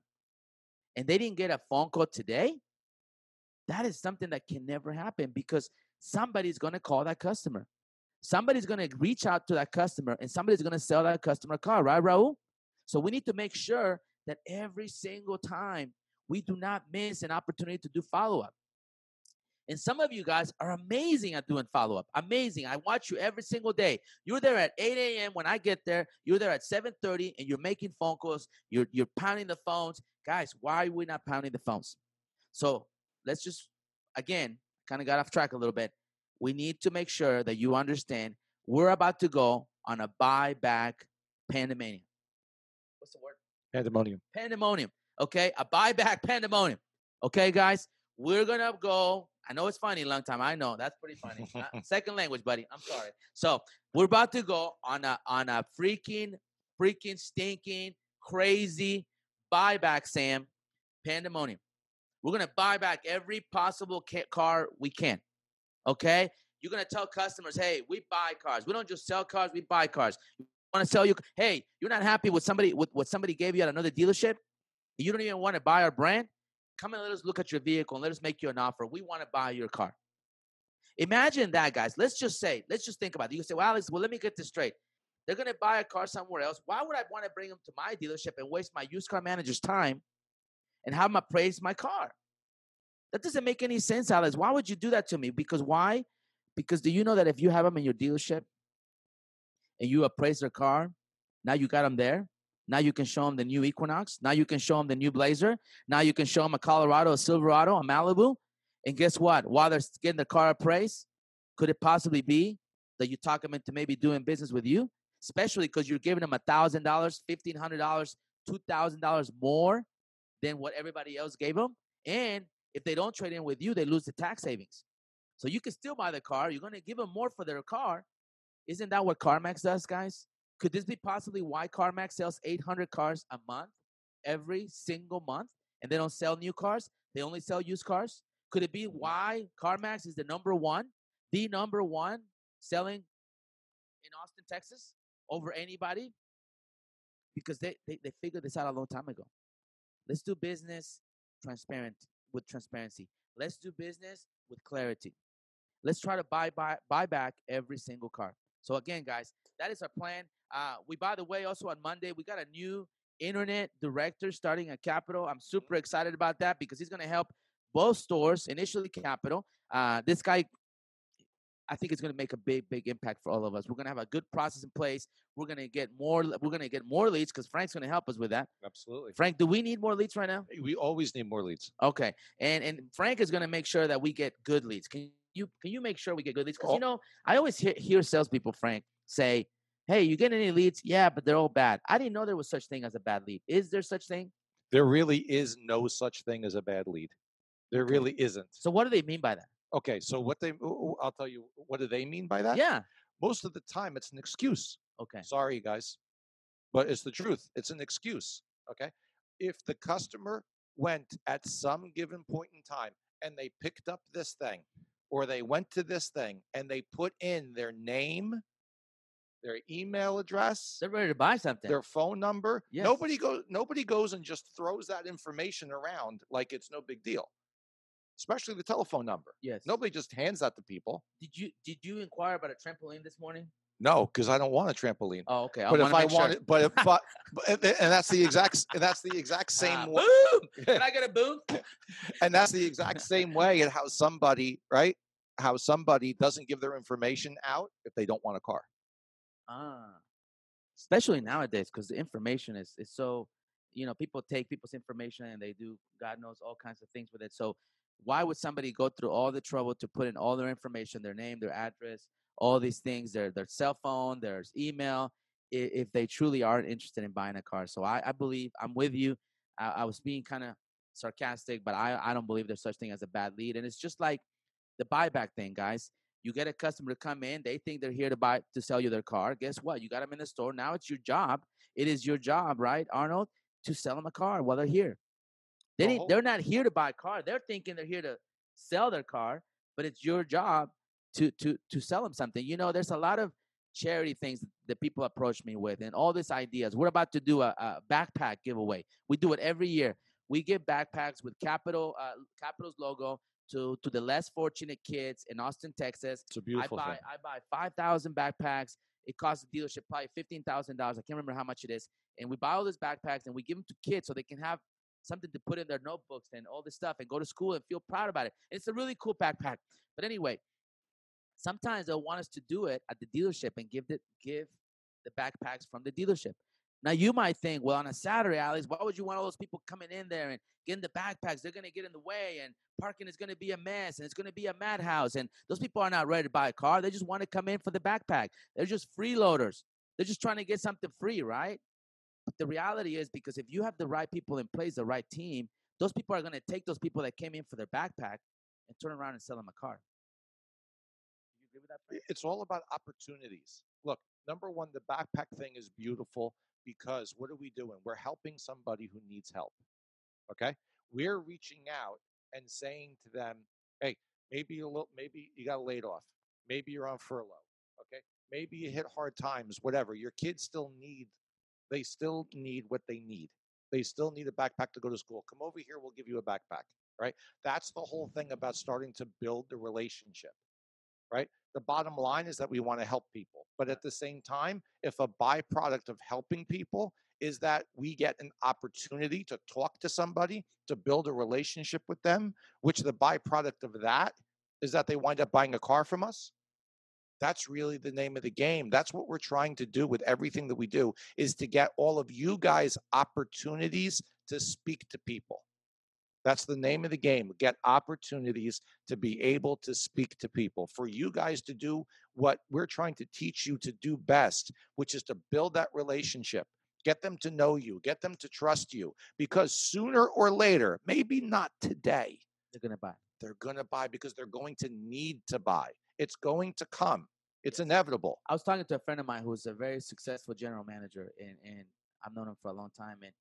and they didn't get a phone call today, that is something that can never happen because somebody's going to call that customer. Somebody's going to reach out to that customer and somebody's going to sell that customer a car, right, Raul? So we need to make sure that every single time we do not miss an opportunity to do follow up. And some of you guys are amazing at doing follow up. Amazing. I watch you every single day. You're there at 8 a.m. when I get there. You're there at 7:30 and you're making phone calls. You're you're pounding the phones. Guys, why are we not pounding the phones? So let's just again kind of got off track a little bit. We need to make sure that you understand we're about to go on a buyback pandemonium. What's the word? Pandemonium. Pandemonium. Okay, a buyback [laughs] pandemonium. Okay, guys, we're gonna go. I know it's funny, long time. I know that's pretty funny. Uh, [laughs] second language, buddy. I'm sorry. So we're about to go on a on a freaking, freaking stinking, crazy buyback, Sam, pandemonium. We're gonna buy back every possible ca- car we can. Okay, you're gonna tell customers, hey, we buy cars. We don't just sell cars, we buy cars. Want to sell you. Hey, you're not happy with somebody with what somebody gave you at another dealership. You don't even want to buy our brand. Come and let us look at your vehicle and let us make you an offer. We want to buy your car. Imagine that, guys. Let's just say, let's just think about it. You say, well, Alex, well, let me get this straight. They're going to buy a car somewhere else. Why would I want to bring them to my dealership and waste my used car manager's time and have them appraise my car? That doesn't make any sense, Alex. Why would you do that to me? Because why? Because do you know that if you have them in your dealership and you appraise their car, now you got them there. Now you can show them the new Equinox. Now you can show them the new Blazer. Now you can show them a Colorado, a Silverado, a Malibu. And guess what? While they're getting the car appraised, could it possibly be that you talk them into maybe doing business with you? Especially because you're giving them a thousand dollars, fifteen hundred dollars, two thousand dollars more than what everybody else gave them. And if they don't trade in with you, they lose the tax savings. So you can still buy the car. You're going to give them more for their car. Isn't that what CarMax does, guys? Could this be possibly why CarMax sells 800 cars a month, every single month, and they don't sell new cars? They only sell used cars? Could it be mm-hmm. why CarMax is the number one, the number one selling in Austin, Texas over anybody? Because they, they, they figured this out a long time ago. Let's do business transparent with transparency. Let's do business with clarity. Let's try to buy, buy, buy back every single car. So again, guys, that is our plan. Uh, we, by the way, also on Monday, we got a new internet director starting at Capital. I'm super excited about that because he's going to help both stores, initially Capital. Uh, this guy, I think it's going to make a big, big impact for all of us. We're going to have a good process in place. We're going to get more. We're going to get more leads because Frank's going to help us with that. Absolutely. Frank, do we need more leads right now? We always need more leads. Okay, and and Frank is going to make sure that we get good leads. Can you can you make sure we get good leads? Because you Oh. know, I always hear, hear salespeople, Frank, say, "Hey, you get any leads? Yeah, but they're all bad." I didn't know there was such thing as a bad lead. Is there such thing? There really is no such thing as a bad lead. There Okay. really isn't. So what do they mean by that? Okay, so what they, I'll tell you, what do they mean by that? Yeah. Most of the time, it's an excuse. Okay. Sorry, guys, but it's the truth. It's an excuse. Okay. If the customer went at some given point in time and they picked up this thing or they went to this thing and they put in their name, their email address, They're ready to buy something. their phone number. Yes. Nobody goes nobody goes and just throws that information around like it's no big deal. Especially the telephone number. yes. Nobody just hands that to people. Did you did you inquire about a trampoline this morning? No, because I don't want a trampoline. Oh, okay. but if I want sure. wanted, but if, but, and and that's the exact, and that's the exact same, Ah, wa- boom! Can [laughs] I get a boom? and that's the exact same way at how somebody, right? How somebody doesn't give their information out if they don't want a car. Ah, especially nowadays because the information is is so, you know, people take people's information and they do God knows all kinds of things with it. So why would somebody go through all the trouble to put in all their information, their name, their address, all these things, their their cell phone, their email, if they truly aren't interested in buying a car? So I, I believe I'm with you. I, I was being kind of sarcastic, but I I don't believe there's such thing as a bad lead, and it's just like the buyback thing, guys. You get a customer to come in, they think they're here to buy to sell you their car. Guess what? You got them in the store. Now it's your job. It is your job, right, Arnold, to sell them a car while they're here. They The didn't, they're not here to buy a car. They're thinking they're here to sell their car, but it's your job to to to sell them something. You know, there's a lot of charity things that people approach me with, and all these ideas. We're about to do a, a backpack giveaway. We do it every year. We give backpacks with Capital uh, Capital's logo to to the less fortunate kids in Austin, Texas. It's a I beautiful buy thing. I buy five thousand backpacks. It costs the dealership probably fifteen thousand dollars. I can't remember how much it is. And we buy all these backpacks and we give them to kids so they can have something to put in their notebooks and all this stuff and go to school and feel proud about it. It's a really cool backpack. But anyway, sometimes they'll want us to do it at the dealership and give the give the backpacks from the dealership. Now you might think, well, on a Saturday, Alex, why would you want all those people coming in there and getting the backpacks? They're gonna get in the way, and parking is gonna be a mess, and it's gonna be a madhouse. And those people are not ready to buy a car; they just want to come in for the backpack. They're just freeloaders. They're just trying to get something free, right? But the reality is, because if you have the right people in place, the right team, those people are gonna take those people that came in for their backpack and turn around and sell them a car. It's all about opportunities. Look, number one, the backpack thing is beautiful because what are we doing? We're helping somebody who needs help. Okay, we're reaching out and saying to them, "Hey, maybe you little, maybe you got laid off, maybe you're on furlough. Okay, maybe you hit hard times. Whatever. Your kids still need, they still need what they need. They still need a backpack to go to school. Come over here, we'll give you a backpack. Right? That's the whole thing about starting to build the relationship. Right? The bottom line is that we want to help people. But at the same time, if a byproduct of helping people is that we get an opportunity to talk to somebody, to build a relationship with them, which the byproduct of that is that they wind up buying a car from us. That's really the name of the game. That's what we're trying to do with everything that we do is to get all of you guys opportunities to speak to people. That's the name of the game. Get opportunities to be able to speak to people. For you guys to do what we're trying to teach you to do best, which is to build that relationship, get them to know you, get them to trust you, because sooner or later, maybe not today, They're gonna buy. they're going to buy because they're going to need to buy. It's going to come. It's inevitable. I was talking to a friend of mine who's a very successful general manager, and and I've known him for a long time, and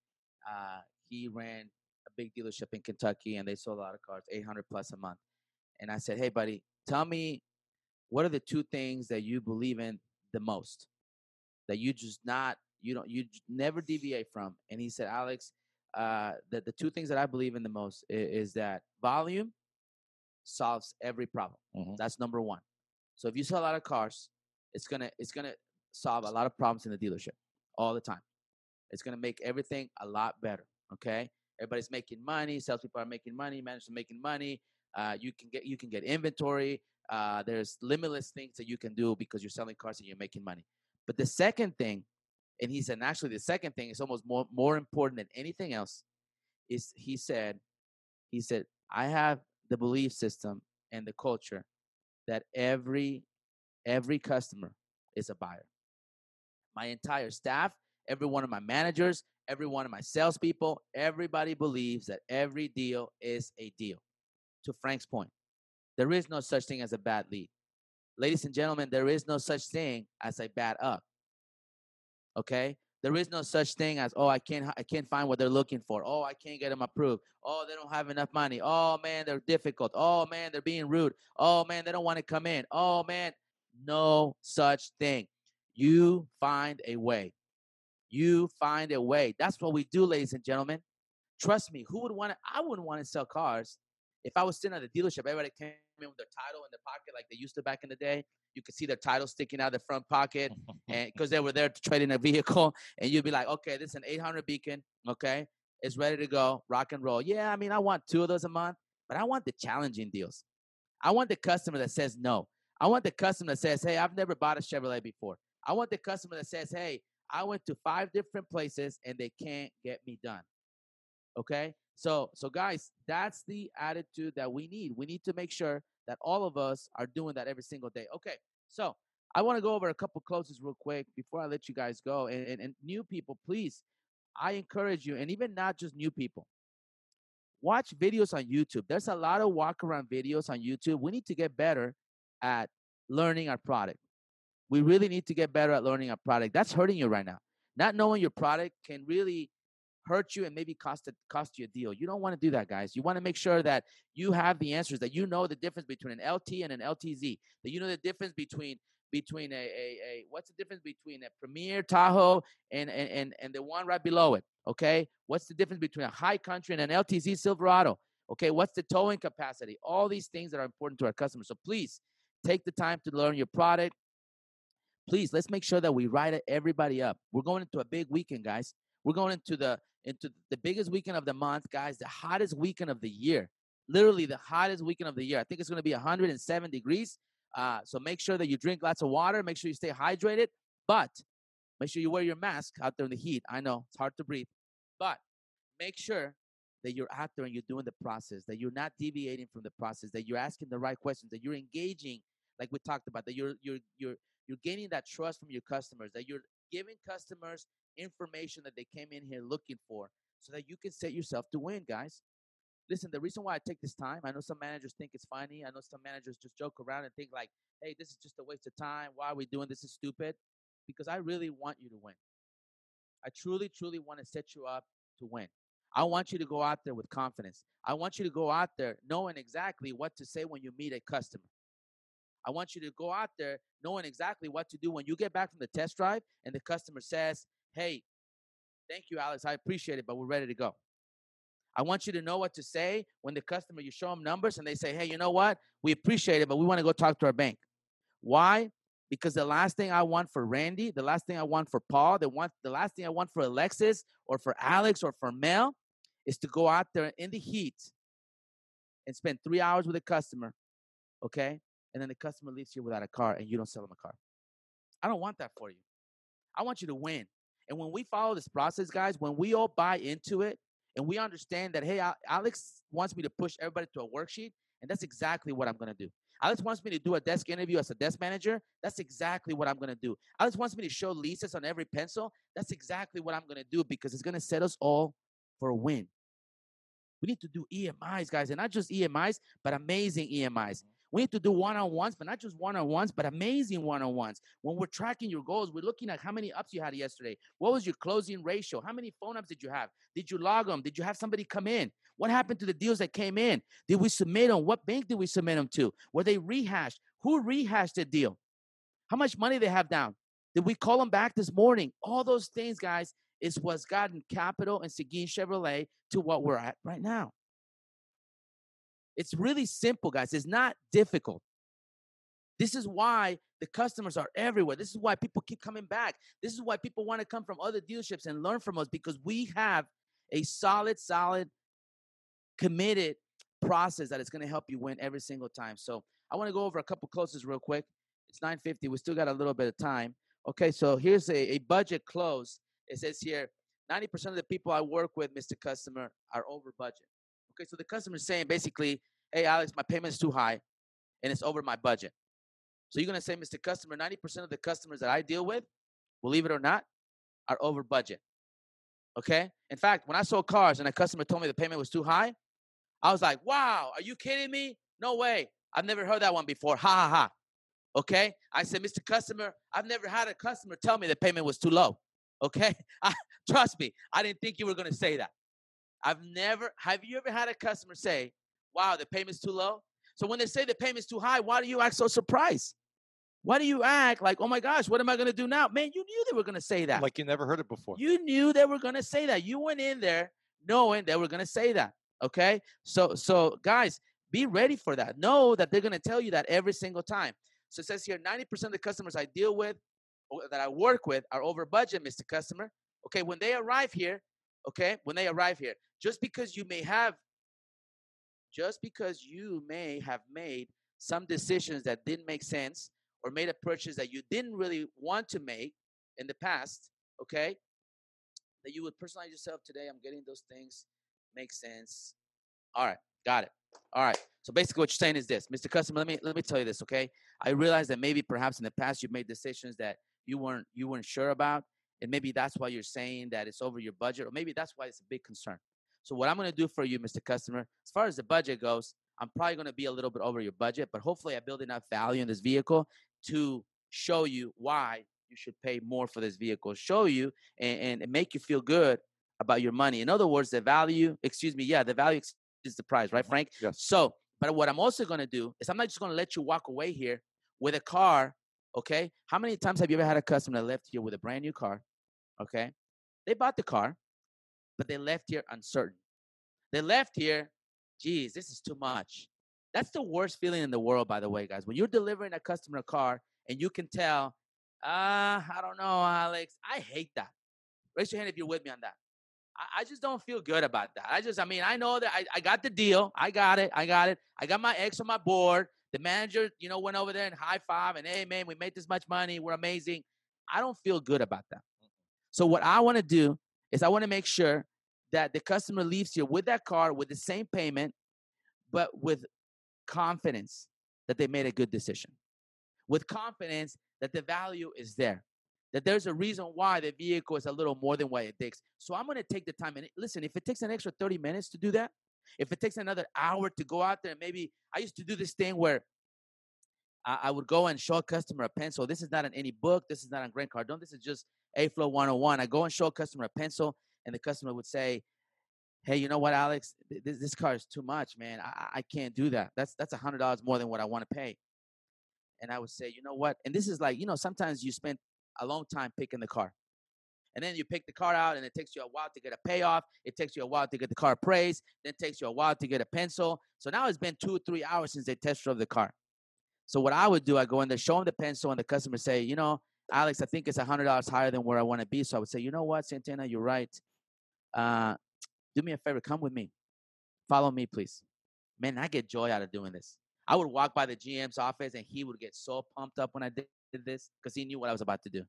uh, he ran big dealership in Kentucky, and they sold a lot of cars, 800 plus a month. And I said, "Hey, buddy, tell me what are the two things that you believe in the most, that you just not you don't you never deviate from?" And he said, "Alex, uh, that the two things that I believe in the most is, is that volume solves every problem. Mhm. That's number one. So if you sell a lot of cars, it's gonna it's gonna solve a lot of problems in the dealership all the time. It's gonna make everything a lot better. Okay, everybody's making money. Salespeople are making money. Managers are making money. Uh, you can get you can get inventory. Uh, there's limitless things that you can do because you're selling cars and you're making money. But the second thing, and he said, actually the second thing is almost more more important than anything else, is he said, he said, I have the belief system and the culture that every every customer is a buyer. My entire staff, every one of my managers, every one of my salespeople, everybody believes that every deal is a deal. To Frank's point, there is no such thing as a bad lead. Ladies and gentlemen, there is no such thing as a bad up. Okay? There is no such thing as oh I can't I can't find what they're looking for. Oh I can't get them approved. Oh they don't have enough money. Oh man they're difficult. Oh man they're being rude. Oh man they don't want to come in. Oh man no such thing. You find a way. You find a way. That's what we do, ladies and gentlemen. Trust me. Who would want to? I wouldn't want to sell cars if I was sitting at the dealership. Everybody came in with their title in their pocket like they used to back in the day you could see their title sticking out the front pocket, [laughs] and because they were there to trade in a vehicle, [laughs] and you'd be like, okay, this is an 800 Beacon, okay, it's ready to go, rock and roll. Yeah, I mean, I want two of those a month, but I want the challenging deals. I want the customer that says no. I want the customer that says, hey, I've never bought a Chevrolet before. I want the customer that says, hey, I went to five different places and they can't get me done. Okay? So, so guys, that's the attitude that we need. We need to make sure that all of us are doing that every single day. Okay, so I want to go over a couple closes real quick before I let you guys go. And, and, and new people, please, I encourage you, and even not just new people, watch videos on YouTube. There's a lot of walk around videos on YouTube. We need to get better at learning our product. We really need to get better at learning our product. That's hurting you right now. Not knowing your product can really hurt you and maybe cost cost you a deal. You don't want to do that, guys. You want to make sure that you have the answers, that you know the difference between an LT and an LTZ, that you know the difference between between a, a, a what's the difference between a Premier Tahoe and, and and and the one right below it. Okay, what's the difference between a high country and an LTZ Silverado? Okay, what's the towing capacity? All these things that are important to our customers. So please take the time to learn your product. Please let's make sure that we write everybody up. We're going into a big weekend, guys. We're going into the into the biggest weekend of the month, guys, the hottest weekend of the year. Literally the hottest weekend of the year. I think it's going to be 107 degrees. Uh, so make sure that you drink lots of water. Make sure you stay hydrated. But make sure you wear your mask out there in the heat. I know it's hard to breathe, but make sure that you're out there and you're doing the process, that you're not deviating from the process, that you're asking the right questions, that you're engaging, like we talked about, that you're you're you're you're gaining that trust from your customers, that you're giving customers information that they came in here looking for so that you can set yourself to win, guys. Listen, the reason why I take this time, I know some managers think it's funny. I know some managers just joke around and think like, hey, this is just a waste of time. Why are we doing this? Is stupid. Because I really want you to win. I truly, truly want to set you up to win. I want you to go out there with confidence. I want you to go out there knowing exactly what to say when you meet a customer. I want you to go out there knowing exactly what to do when you get back from the test drive and the customer says, Hey, thank you, Alex. I appreciate it, but we're ready to go. I want you to know what to say when the customer, you show them numbers and they say, Hey, you know what? We appreciate it, but we want to go talk to our bank. Why? Because the last thing I want for Randy, the last thing I want for Paul, the one, the last thing I want for Alexis or for Alex or for Mel is to go out there in the heat and spend three hours with a customer, okay? And then the customer leaves you without a car and you don't sell them a car. I don't want that for you. I want you to win. And when we follow this process, guys, when we all buy into it and we understand that, hey, Alex wants me to push everybody to a worksheet, and that's exactly what I'm going to do. Alex wants me to do a desk interview as a desk manager. That's exactly what I'm going to do. Alex wants me to show leases on every pencil. That's exactly what I'm going to do because it's going to set us all for a win. We need to do EMIs, guys, and not just EMIs, but amazing EMIs. We need to do one on ones, but not just one on ones, but amazing one on ones. When we're tracking your goals, we're looking at how many ups you had yesterday. What was your closing ratio? How many phone ups did you have? Did you log them? Did you have somebody come in? What happened to the deals that came in? Did we submit them? What bank did we submit them to? Were they rehashed? Who rehashed the deal? How much money they have down? Did we call them back this morning? All those things, guys, is what's gotten Capital and Seguin Chevrolet to what we're at right now. It's really simple, guys. It's not difficult. This is why the customers are everywhere. This is why people keep coming back. This is why people want to come from other dealerships and learn from us because we have a solid, solid, committed process that is going to help you win every single time. So I want to go over a couple closes real quick. It's 950. We still got a little bit of time. Okay, so here's a, a budget close. It says here 90% of the people I work with, Mr. Customer, are over budget. Okay, so the customer is saying basically, hey, Alex, my payment is too high and it's over my budget. So you're going to say, Mr. Customer, 90% of the customers that I deal with, believe it or not, are over budget. Okay? In fact, when I sold cars and a customer told me the payment was too high, I was like, wow, are you kidding me? No way. I've never heard that one before. Ha ha ha. Okay? I said, Mr. Customer, I've never had a customer tell me the payment was too low. Okay, [laughs] trust me, I didn't think you were gonna say that. I've never. Have you ever had a customer say, "Wow, the payment's too low"? So when they say the payment's too high, why do you act so surprised? Why do you act like, "Oh my gosh, what am I gonna do now?" Man, you knew they were gonna say that. Like you never heard it before. You knew they were gonna say that. You went in there knowing they were gonna say that. Okay, so so guys, be ready for that. Know that they're gonna tell you that every single time. So it says here, 90% of the customers I deal with that I work with are over budget, Mr. Customer. Okay, when they arrive here, okay, when they arrive here, just because you may have, just because you may have made some decisions that didn't make sense or made a purchase that you didn't really want to make in the past, okay, that you would personalize yourself today. I'm getting those things make sense. All right, got it. All right. So basically, what you're saying is this, Mr. Customer. Let me let me tell you this, okay? I realize that maybe perhaps in the past you've made decisions that you weren't you weren't sure about, and maybe that's why you're saying that it's over your budget, or maybe that's why it's a big concern. So what I'm going to do for you, Mr. Customer, as far as the budget goes, I'm probably going to be a little bit over your budget, but hopefully I build enough value in this vehicle to show you why you should pay more for this vehicle, show you and, and make you feel good about your money. In other words, the value, excuse me, yeah, the value is the price, right, mm-hmm. Frank? Yes. So, but what I'm also going to do is I'm not just going to let you walk away here with a car, okay? How many times have you ever had a customer that left here with a brand new car, okay? They bought the car, but they left here uncertain. They left here, geez, this is too much. That's the worst feeling in the world, by the way, guys. When you're delivering a customer a car and you can tell, ah, uh, I don't know, Alex, I hate that. Raise your hand if you're with me on that. I, I just don't feel good about that. I just, I mean, I know that I, I got the deal. I got it. I got it. I got my ex on my board. The manager, you know, went over there and high five and hey, man, we made this much money. We're amazing. I don't feel good about that. So what I want to do is I want to make sure that the customer leaves here with that car with the same payment, but with confidence that they made a good decision. With confidence that the value is there that there's a reason why the vehicle is a little more than what it takes. So I'm going to take the time and listen, if it takes an extra 30 minutes to do that, if it takes another hour to go out there, maybe I used to do this thing where I, I would go and show a customer a pencil. This is not in any book. This is not on Grant Cardone. This is just A Flow 101. I go and show a customer a pencil, and the customer would say, Hey, you know what, Alex? This, this car is too much, man. I, I can't do that. That's that's a hundred dollars more than what I want to pay. And I would say, you know what? And this is like, you know, sometimes you spend a long time picking the car. And then you pick the car out, and it takes you a while to get a payoff. It takes you a while to get the car appraised. Then it takes you a while to get a pencil. So now it's been two three hours since they test drove the car. So what I would do, I go in there, show them the pencil, and the customer say, you know, Alex, I think it's a hundred dollars higher than where I want to be. So I would say, you know what, Santana, you're right. Uh, do me a favor, come with me. Follow me, please. Man, I get joy out of doing this. I would walk by the GM's office, and he would get so pumped up when I did this because he knew what I was about to do.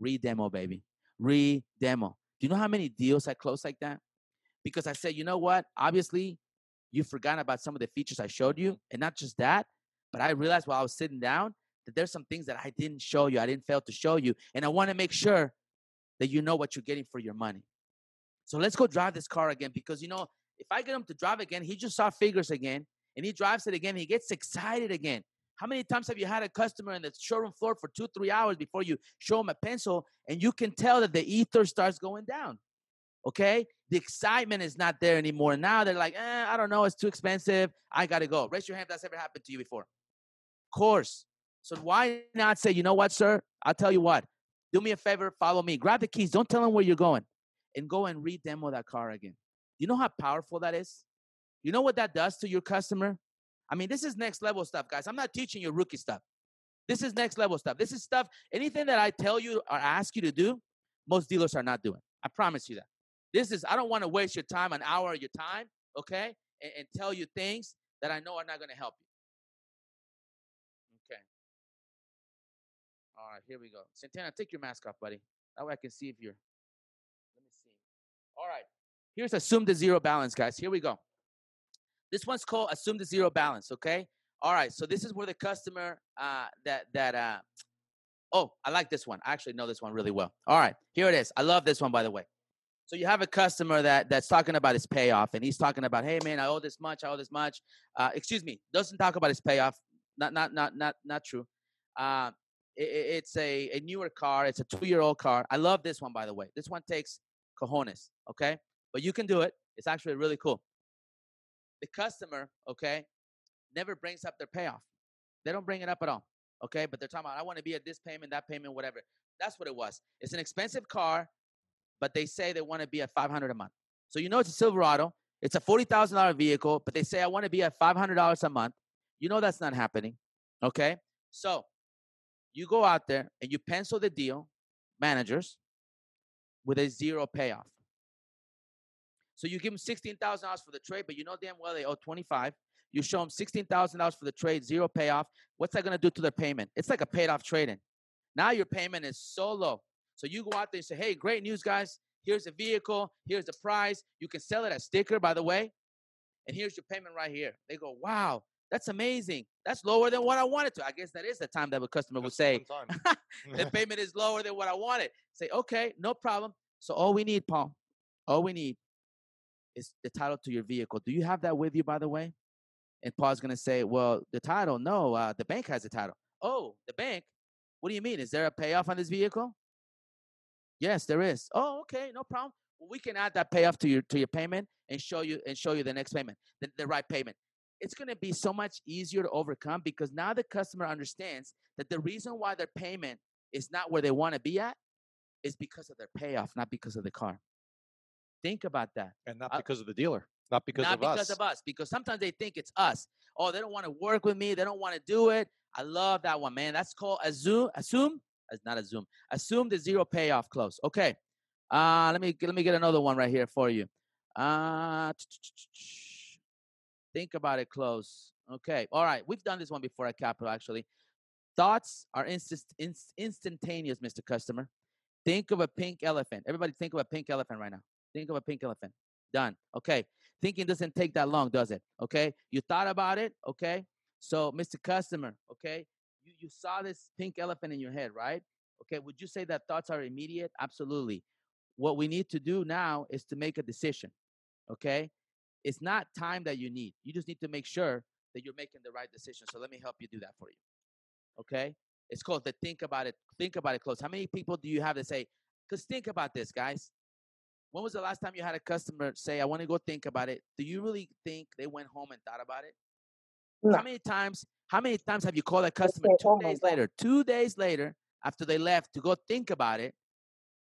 Re-demo, baby. Re-demo. Do you know how many deals I closed like that? Because I said, you know what? Obviously, you forgot about some of the features I showed you. And not just that, but I realized while I was sitting down that there's some things that I didn't show you. I didn't fail to show you. And I want to make sure that you know what you're getting for your money. So let's go drive this car again because, you know, if I get him to drive again, he just saw figures again and he drives it again. He gets excited again. How many times have you had a customer in the showroom floor for two, three hours before you show them a pencil and you can tell that the ether starts going down? Okay? The excitement is not there anymore. Now they're like, eh, I don't know, it's too expensive. I got to go. Raise your hand if that's ever happened to you before. Of course. So why not say, you know what, sir? I'll tell you what. Do me a favor, follow me. Grab the keys. Don't tell them where you're going. And go and re-demo that car again. You know how powerful that is? You know what that does to your customer? I mean, this is next level stuff, guys. I'm not teaching you rookie stuff. This is next level stuff. This is stuff, anything that I tell you or ask you to do, most dealers are not doing. I promise you that. This is, I don't want to waste your time, an hour of your time, okay, and, and tell you things that I know are not going to help you. Okay. All right, here we go. Santana, take your mask off, buddy. That way I can see if you're. Let me see. All right. Here's assume the zero balance, guys. Here we go. This one's called assume the zero balance. Okay. All right. So this is where the customer uh, that that uh, oh I like this one. I actually know this one really well. All right. Here it is. I love this one by the way. So you have a customer that that's talking about his payoff, and he's talking about, hey man, I owe this much, I owe this much. Uh, excuse me, doesn't talk about his payoff. Not not not not not true. Uh, it's a, a newer car. It's a two year old car. I love this one, by the way. This one takes cojones, okay? But you can do it. It's actually really cool. The customer, okay, never brings up their payoff. They don't bring it up at all, okay? But they're talking about, I want to be at this payment, that payment, whatever. That's what it was. It's an expensive car, but they say they want to be at 500 a month. So you know it's a Silverado. It's a $40,000 vehicle, but they say, I want to be at $500 a month. You know that's not happening, okay? So you go out there and you pencil the deal, managers, with a zero payoff. So you give them sixteen thousand dollars for the trade, but you know damn well they owe twenty five. You show them sixteen thousand dollars for the trade, zero payoff. What's that gonna do to their payment? It's like a paid off trade-in. Now your payment is so low. So you go out there and say, "Hey, great news, guys! Here's a vehicle. Here's the price. You can sell it as sticker, by the way, and here's your payment right here." They go, "Wow, that's amazing. That's lower than what I wanted to. I guess that is the time that a customer would say, [laughs] the payment is lower than what I wanted. Say, okay, no problem. So all we need, Paul, all we need is the title to your vehicle. Do you have that with you, by the way? And Paul's going to say, well, the title, no, uh, the bank has the title. Oh, the bank? What do you mean? Is there a payoff on this vehicle? Yes, there is. Oh, okay, no problem. We can add that payoff to your to your payment and show you and show you the next payment, the, the right payment it's going to be so much easier to overcome because now the customer understands that the reason why their payment is not where they want to be at is because of their payoff, not because of the car. Think about that. And not uh, because uh, of the dealer, not because not of because us. Because of us, because sometimes they think it's us. Oh, they don't want to work with me. They don't want to do it. I love that one, man. That's called assume. Assume. It's not assume. Assume the zero payoff close. Okay. Uh, let me let me get another one right here for you. Uh, Think about it close. Okay. All right. We've done this one before at Capital, actually. Thoughts are instant, instantaneous, Mr. Customer. Think of a pink elephant. Everybody think of a pink elephant right now. Think of a pink elephant. Done. Okay. Thinking doesn't take that long, does it? Okay. You thought about it. Okay. So, Mr. Customer, okay, you, you saw this pink elephant in your head, right? Okay. Would you say that thoughts are immediate? Absolutely. What we need to do now is to make a decision. Okay. It's not time that you need. You just need to make sure that you're making the right decision. So let me help you do that for you. Okay? It's called the think about it. Think about it close. How many people do you have that say, because think about this, guys. When was the last time you had a customer say, I want to go think about it? Do you really think they went home and thought about it? No. How many times, how many times have you called a customer two days later, two days later, after they left to go think about it,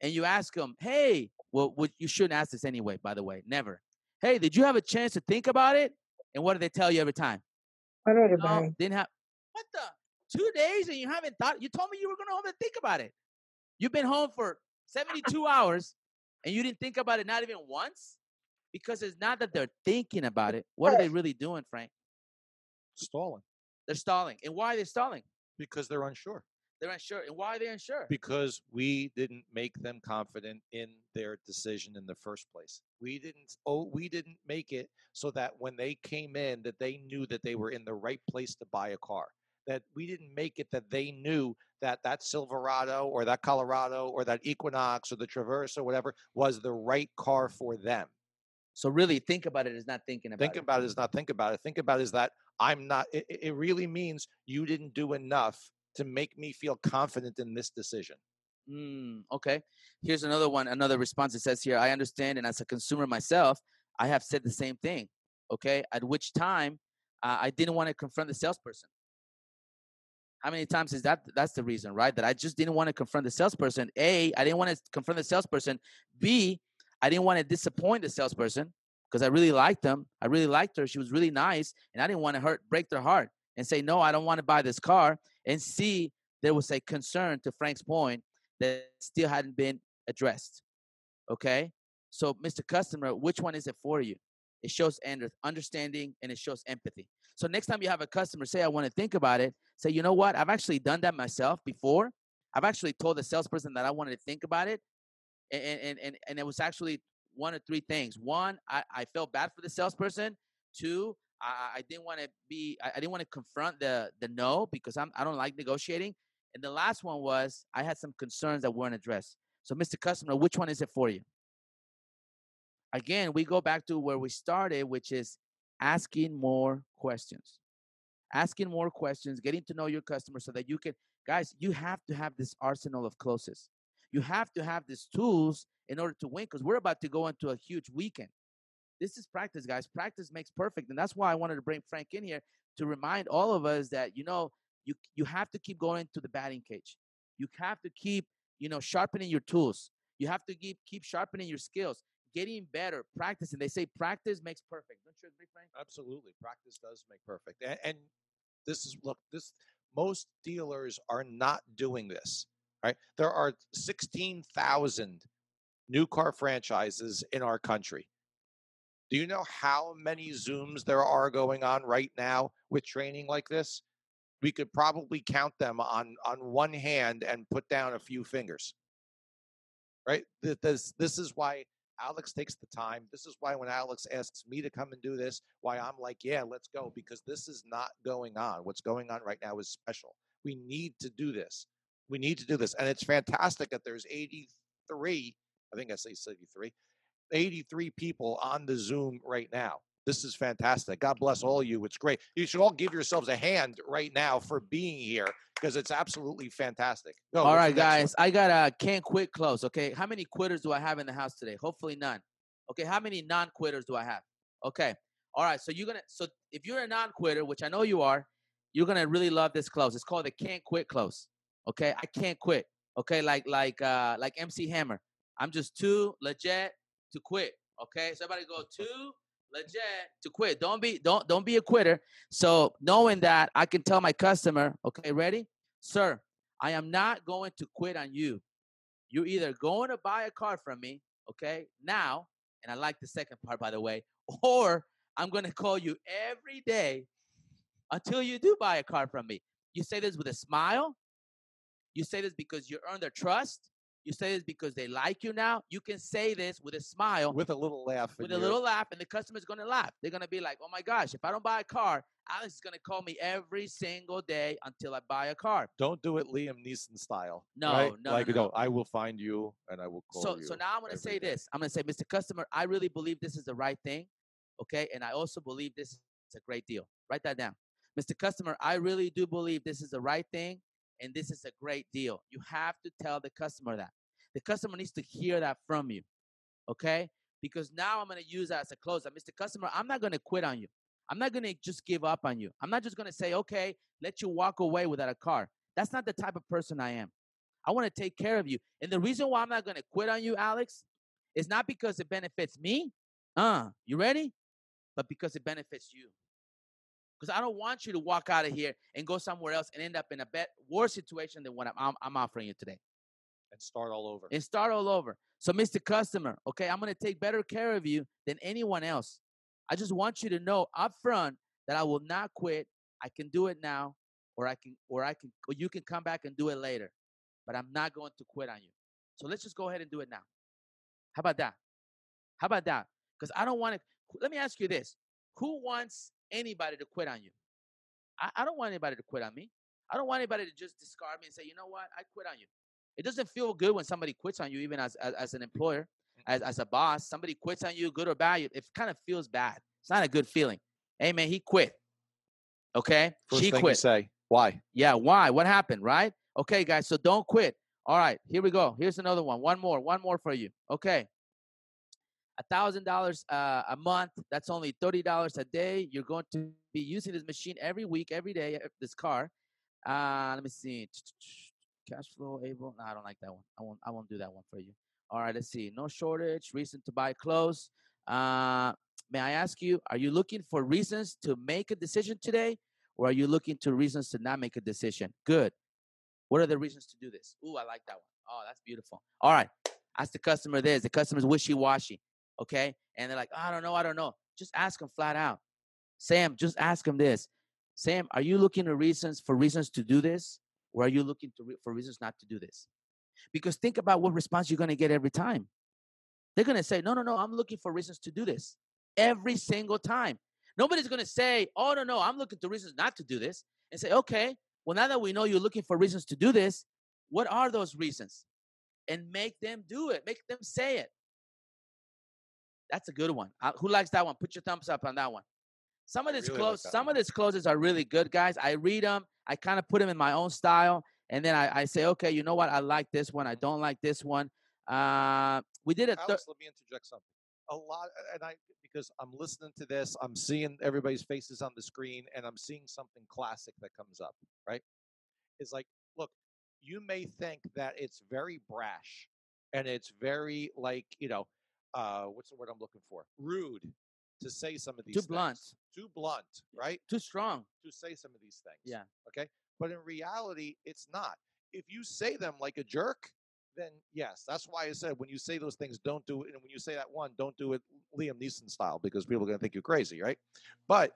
and you ask them, hey, well, you shouldn't ask this anyway, by the way, never. Hey, did you have a chance to think about it? And what do they tell you every time? I know no, didn't have. What the? Two days and you haven't thought? You told me you were going to home and think about it. You've been home for 72 hours and you didn't think about it not even once? Because it's not that they're thinking about it. What are they really doing, Frank? Stalling. They're stalling. And why are they stalling? Because they're unsure. They're unsure. And why are they unsure? Because we didn't make them confident in their decision in the first place. We didn't oh we didn't make it so that when they came in that they knew that they were in the right place to buy a car. That we didn't make it that they knew that that Silverado or that Colorado or that Equinox or the Traverse or whatever was the right car for them. So really think about it is not thinking about think it. about it is not think about it. Think about it is that I'm not it, it really means you didn't do enough to make me feel confident in this decision. Mm, okay. Here's another one, another response. It says here, I understand, and as a consumer myself, I have said the same thing. Okay. At which time uh, I didn't want to confront the salesperson. How many times is that? That's the reason, right? That I just didn't want to confront the salesperson. A, I didn't want to confront the salesperson. B, I didn't want to disappoint the salesperson because I really liked them. I really liked her. She was really nice, and I didn't want to hurt, break their heart and say, no, I don't want to buy this car. And C, there was a concern to Frank's point that still hadn't been addressed. Okay. So, Mr. Customer, which one is it for you? It shows understanding and it shows empathy. So, next time you have a customer say, I want to think about it, say, you know what? I've actually done that myself before. I've actually told the salesperson that I wanted to think about it. And, and, and, and it was actually one of three things. One, I, I felt bad for the salesperson. Two, I, I didn't want to be I, I didn't want to confront the the no because I'm I don't like negotiating. And the last one was I had some concerns that weren't addressed. So, Mr. Customer, which one is it for you? Again, we go back to where we started, which is asking more questions. Asking more questions, getting to know your customer so that you can guys, you have to have this arsenal of closes. You have to have these tools in order to win because we're about to go into a huge weekend. This is practice, guys. Practice makes perfect. And that's why I wanted to bring Frank in here to remind all of us that, you know, you, you have to keep going to the batting cage. You have to keep, you know, sharpening your tools. You have to keep keep sharpening your skills, getting better, practicing. They say practice makes perfect. Don't you agree, Frank? Absolutely, practice does make perfect. And, and this is look, this most dealers are not doing this. Right? There are sixteen thousand new car franchises in our country. Do you know how many Zooms there are going on right now with training like this? We could probably count them on on one hand and put down a few fingers. Right? This this is why Alex takes the time. This is why when Alex asks me to come and do this, why I'm like, yeah, let's go because this is not going on. What's going on right now is special. We need to do this. We need to do this. And it's fantastic that there's 83, I think I say 83, 83 people on the Zoom right now. This is fantastic. God bless all you. It's great. You should all give yourselves a hand right now for being here because it's absolutely fantastic. Go, all right, guys. I got a can't quit close. Okay. How many quitters do I have in the house today? Hopefully none. Okay. How many non quitters do I have? Okay. All right. So you're going to, so if you're a non quitter, which I know you are, you're going to really love this close. It's called the can't quit close. Okay. I can't quit. Okay. Like, like, uh, like MC Hammer. I'm just too legit to quit. Okay, so everybody go too legit to quit. Don't be don't don't be a quitter. So knowing that, I can tell my customer, okay, ready, sir, I am not going to quit on you. You're either going to buy a car from me, okay, now, and I like the second part by the way, [laughs] or I'm going to call you every day until you do buy a car from me. You say this with a smile. You say this because you earn their trust. You say this because they like you now. You can say this with a smile, with a little laugh, with a little laugh, and the customer's gonna laugh. They're gonna be like, "Oh my gosh, if I don't buy a car, Alex is gonna call me every single day until I buy a car." Don't do it Liam Neeson style. No, right? no, like no, no. I will find you and I will call so, you. So now I'm gonna say day. this. I'm gonna say, Mr. Customer, I really believe this is the right thing. Okay, and I also believe this is a great deal. Write that down. Mr. Customer, I really do believe this is the right thing and this is a great deal. You have to tell the customer that. The customer needs to hear that from you. Okay? Because now I'm going to use that as a closer. Mr. Customer, I'm not going to quit on you. I'm not going to just give up on you. I'm not just going to say, okay, let you walk away without a car. That's not the type of person I am. I want to take care of you. And the reason why I'm not going to quit on you, Alex, is not because it benefits me. Uh, you ready? But because it benefits you. Because I don't want you to walk out of here and go somewhere else and end up in a bit worse situation than what I'm, I'm, I'm offering you today and start all over. And start all over. So, Mr. Customer, okay, I'm going to take better care of you than anyone else. I just want you to know up front that I will not quit. I can do it now, or I can, or I can, or you can come back and do it later. But I'm not going to quit on you. So let's just go ahead and do it now. How about that? How about that? Because I don't want to. Let me ask you this: Who wants anybody to quit on you? I, I don't want anybody to quit on me. I don't want anybody to just discard me and say, you know what, I quit on you. It doesn't feel good when somebody quits on you, even as as, as an employer, mm. as, as a boss. Somebody quits on you, good or bad. It kind of feels bad. It's not a good feeling. Hey man, he quit. Okay, First she quit. You say why? Yeah, why? What happened? Right? Okay, guys. So don't quit. All right, here we go. Here's another one. One more. One more for you. Okay. Thousand dollars uh, a month. That's only thirty dollars a day. You're going to be using this machine every week, every day. This car. Uh, let me see cash flow able. No, I don't like that one. I won't. I won't do that one for you. All right. Let's see. No shortage. Reason to buy clothes. Uh, may I ask you? Are you looking for reasons to make a decision today, or are you looking to reasons to not make a decision? Good. What are the reasons to do this? Ooh, I like that one. Oh, that's beautiful. All right. Ask the customer this. The customer's wishy-washy. Okay. And they're like, oh, I don't know. I don't know. Just ask them flat out. Sam, just ask them this. Sam, are you looking for reasons for reasons to do this? Or are you looking to re- for reasons not to do this? Because think about what response you're going to get every time. They're going to say, no, no, no, I'm looking for reasons to do this every single time. Nobody's going to say, oh, no, no, I'm looking for reasons not to do this. And say, okay, well, now that we know you're looking for reasons to do this, what are those reasons? And make them do it, make them say it. That's a good one. Uh, who likes that one? Put your thumbs up on that one. Some of these really clothes, like some one. of these closes are really good, guys. I read them. I kind of put them in my own style, and then I, I say, okay, you know what? I like this one. I don't like this one. Uh, we did a Alex, let me interject something. A lot, and I because I'm listening to this, I'm seeing everybody's faces on the screen, and I'm seeing something classic that comes up. Right? It's like, look, you may think that it's very brash, and it's very like you know, uh, what's the word I'm looking for? Rude to say some of these. too things. blunt, Too blunt, right? too strong. To say some of these things. Yeah. Okay. But in reality, it's not. If you say them like a jerk, then yes, that's why I said when you say those things, don't do it. And when you say that one, don't do it Liam Neeson style because people are going to think you're crazy, right? But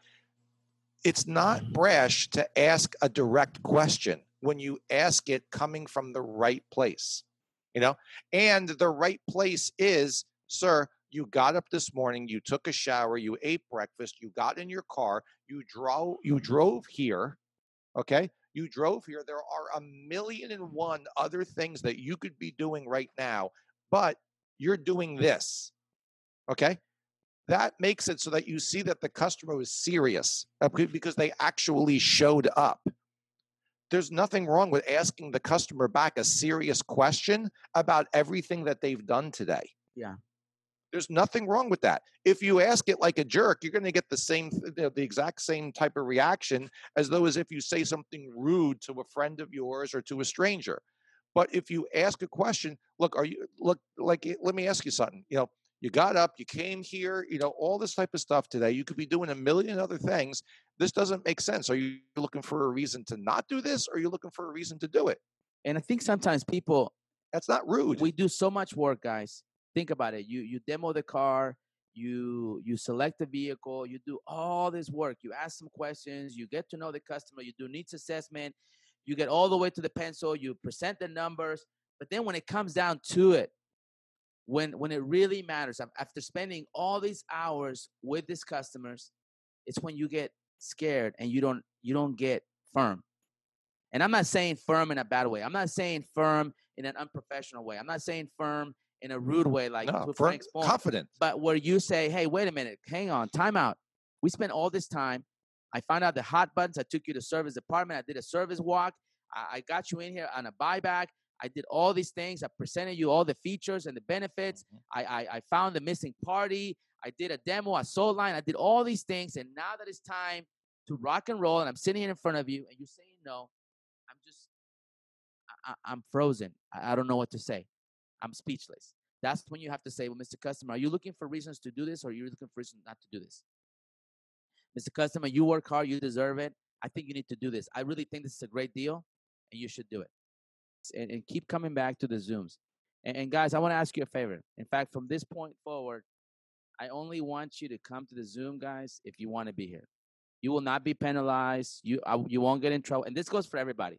it's not brash to ask a direct question when you ask it coming from the right place, you know? And the right place is, sir, you got up this morning, you took a shower, you ate breakfast, you got in your car, you drove you drove here, okay? You drove here. There are a million and one other things that you could be doing right now, but you're doing this. Okay? That makes it so that you see that the customer was serious uh, because they actually showed up. There's nothing wrong with asking the customer back a serious question about everything that they've done today. Yeah. There's nothing wrong with that. If you ask it like a jerk, you're going to get the same, th- the the exact same type of reaction as though as if you say something rude to a friend of yours or to a stranger. But if you ask a question, look, are you look like? eh, Let me ask you something. You know, you got up, you came here, you know, all this type of stuff today. You could be doing a million other things. This doesn't make sense. Are you looking for a reason to not do this, or are you looking for a reason to do it? And I think sometimes people That's not rude. we do so much work, guys. Think about it. You you demo the car, you you select the vehicle, you do all this work. You ask some questions, you get to know the customer, you do needs assessment, you get all the way to the pencil, you present the numbers, but then when it comes down to it, when when it really matters, after spending all these hours with these customers, it's when you get scared and you don't you don't get firm. And I'm not saying firm in a bad way. I'm not saying firm in an unprofessional way. I'm not saying firm in a rude way, like no, to Frank's point. confident. But where you say, "Hey, wait a minute, hang on, time out. We spent all this time. I found out the hot buttons. I took you to service department. I did a service walk. I, I got you in here on a buyback. I did all these things. I presented you all the features and the benefits. Mhm. I, I I found the missing party. I did a demo. I sold line. I did all these things. And now that it's time to rock and roll, and I'm sitting here in front of you, and you're saying no, I'm just I, I- I'm frozen. I, I don't know what to say. I'm speechless. That's when you have to say, well, Mr. Customer, are you looking for reasons to do this or are you looking for reasons not to do this? Mr. Customer, you work hard, you deserve it. I think you need to do this. I really think this is a great deal and you should do it. And, and keep coming back to the Zooms. And, and guys, I want to ask you a favor. In fact, from this point forward, I only want you to come to the Zoom, guys, if you want to be here. You will not be penalized. You I, you won't get in trouble. And this goes for everybody,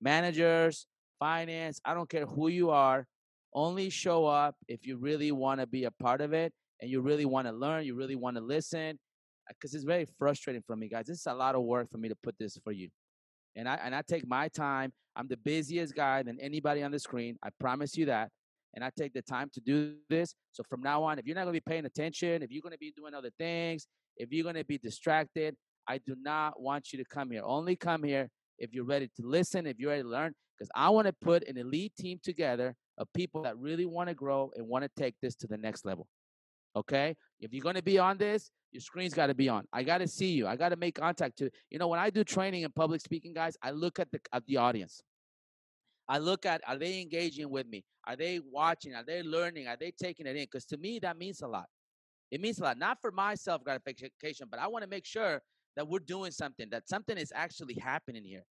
managers, finance. I don't care who you are. Only show up if you really want to be a part of it and you really want to learn. You really want to listen. Uh, because it's very frustrating for me, guys. This is a lot of work for me to put this for you. And I and I take my time. I'm the busiest guy than anybody on the screen. I promise you that. And I take the time to do this. So from now on, if you're not going to be paying attention, if you're going to be doing other things, if you're going to be distracted, I do not want you to come here. Only come here if you're ready to listen, if you're ready to learn, because I want to put an elite team together of people that really want to grow and want to take this to the next level. Okay? If you're going to be on this, your screen's got to be on. I got to see you. I got to make contact to. You know, when I do training and public speaking, guys, I look at the at the audience. I look at are they engaging with me? Are they watching? Are they learning? Are they taking it in? Because to me, that means a lot. It means a lot, not for my self gratification, but I want to make sure that we're doing something, that something is actually happening here,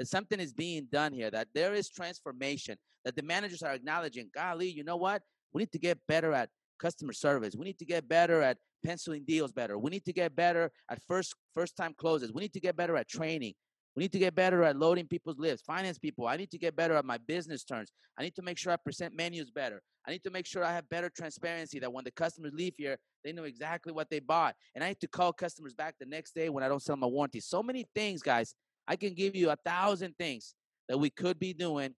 that something is being done here, that there is transformation, that the managers are acknowledging, golly, you know what? We need to get better at customer service. We need to get better at penciling deals better. We need to get better at first first time closes. We need to get better at training. We need to get better at loading people's lists. Finance people, I need to get better at my business terms. I need to make sure I present menus better. I need to make sure I have better transparency that when the customers leave here, they know exactly what they bought. And I need to call customers back the next day when I don't sell my warranty. So many things, guys. I can give you a thousand things that we could be doing.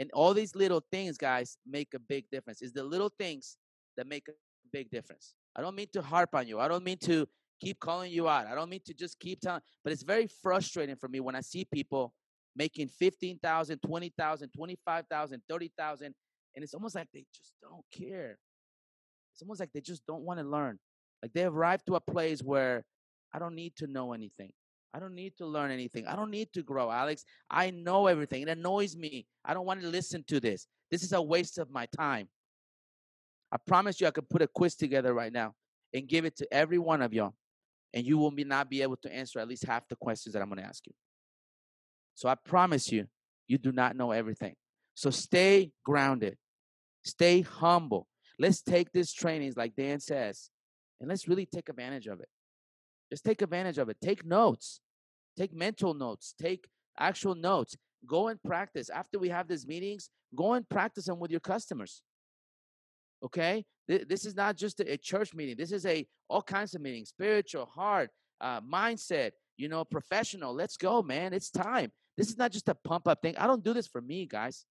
And all these little things, guys, make a big difference. It's the little things that make a big difference. I don't mean to harp on you. I don't mean to keep calling you out. I don't mean to just keep telling, but it's very frustrating for me when I see people making 15,000, 20,000, 25,000, 30,000 and it's almost like they just don't care. It's almost like they just don't want to learn. Like they arrived to a place where I don't need to know anything. I don't need to learn anything. I don't need to grow, Alex. I know everything. It annoys me. I don't want to listen to this. This is a waste of my time. I promise you, I could put a quiz together right now and give it to every one of y'all, and you will be not be able to answer at least half the questions that I'm going to ask you. So I promise you, you do not know everything. So stay grounded, stay humble. Let's take this trainings, like Dan says, and let's really take advantage of it. Just take advantage of it. Take notes, take mental notes, take actual notes. Go and practice. After we have these meetings, go and practice them with your customers. Okay? This is not just a church meeting. This is a all kinds of meetings, spiritual, heart, uh, mindset, you know, professional. Let's go, man. It's time. This is not just a pump up thing. I don't do this for me, guys.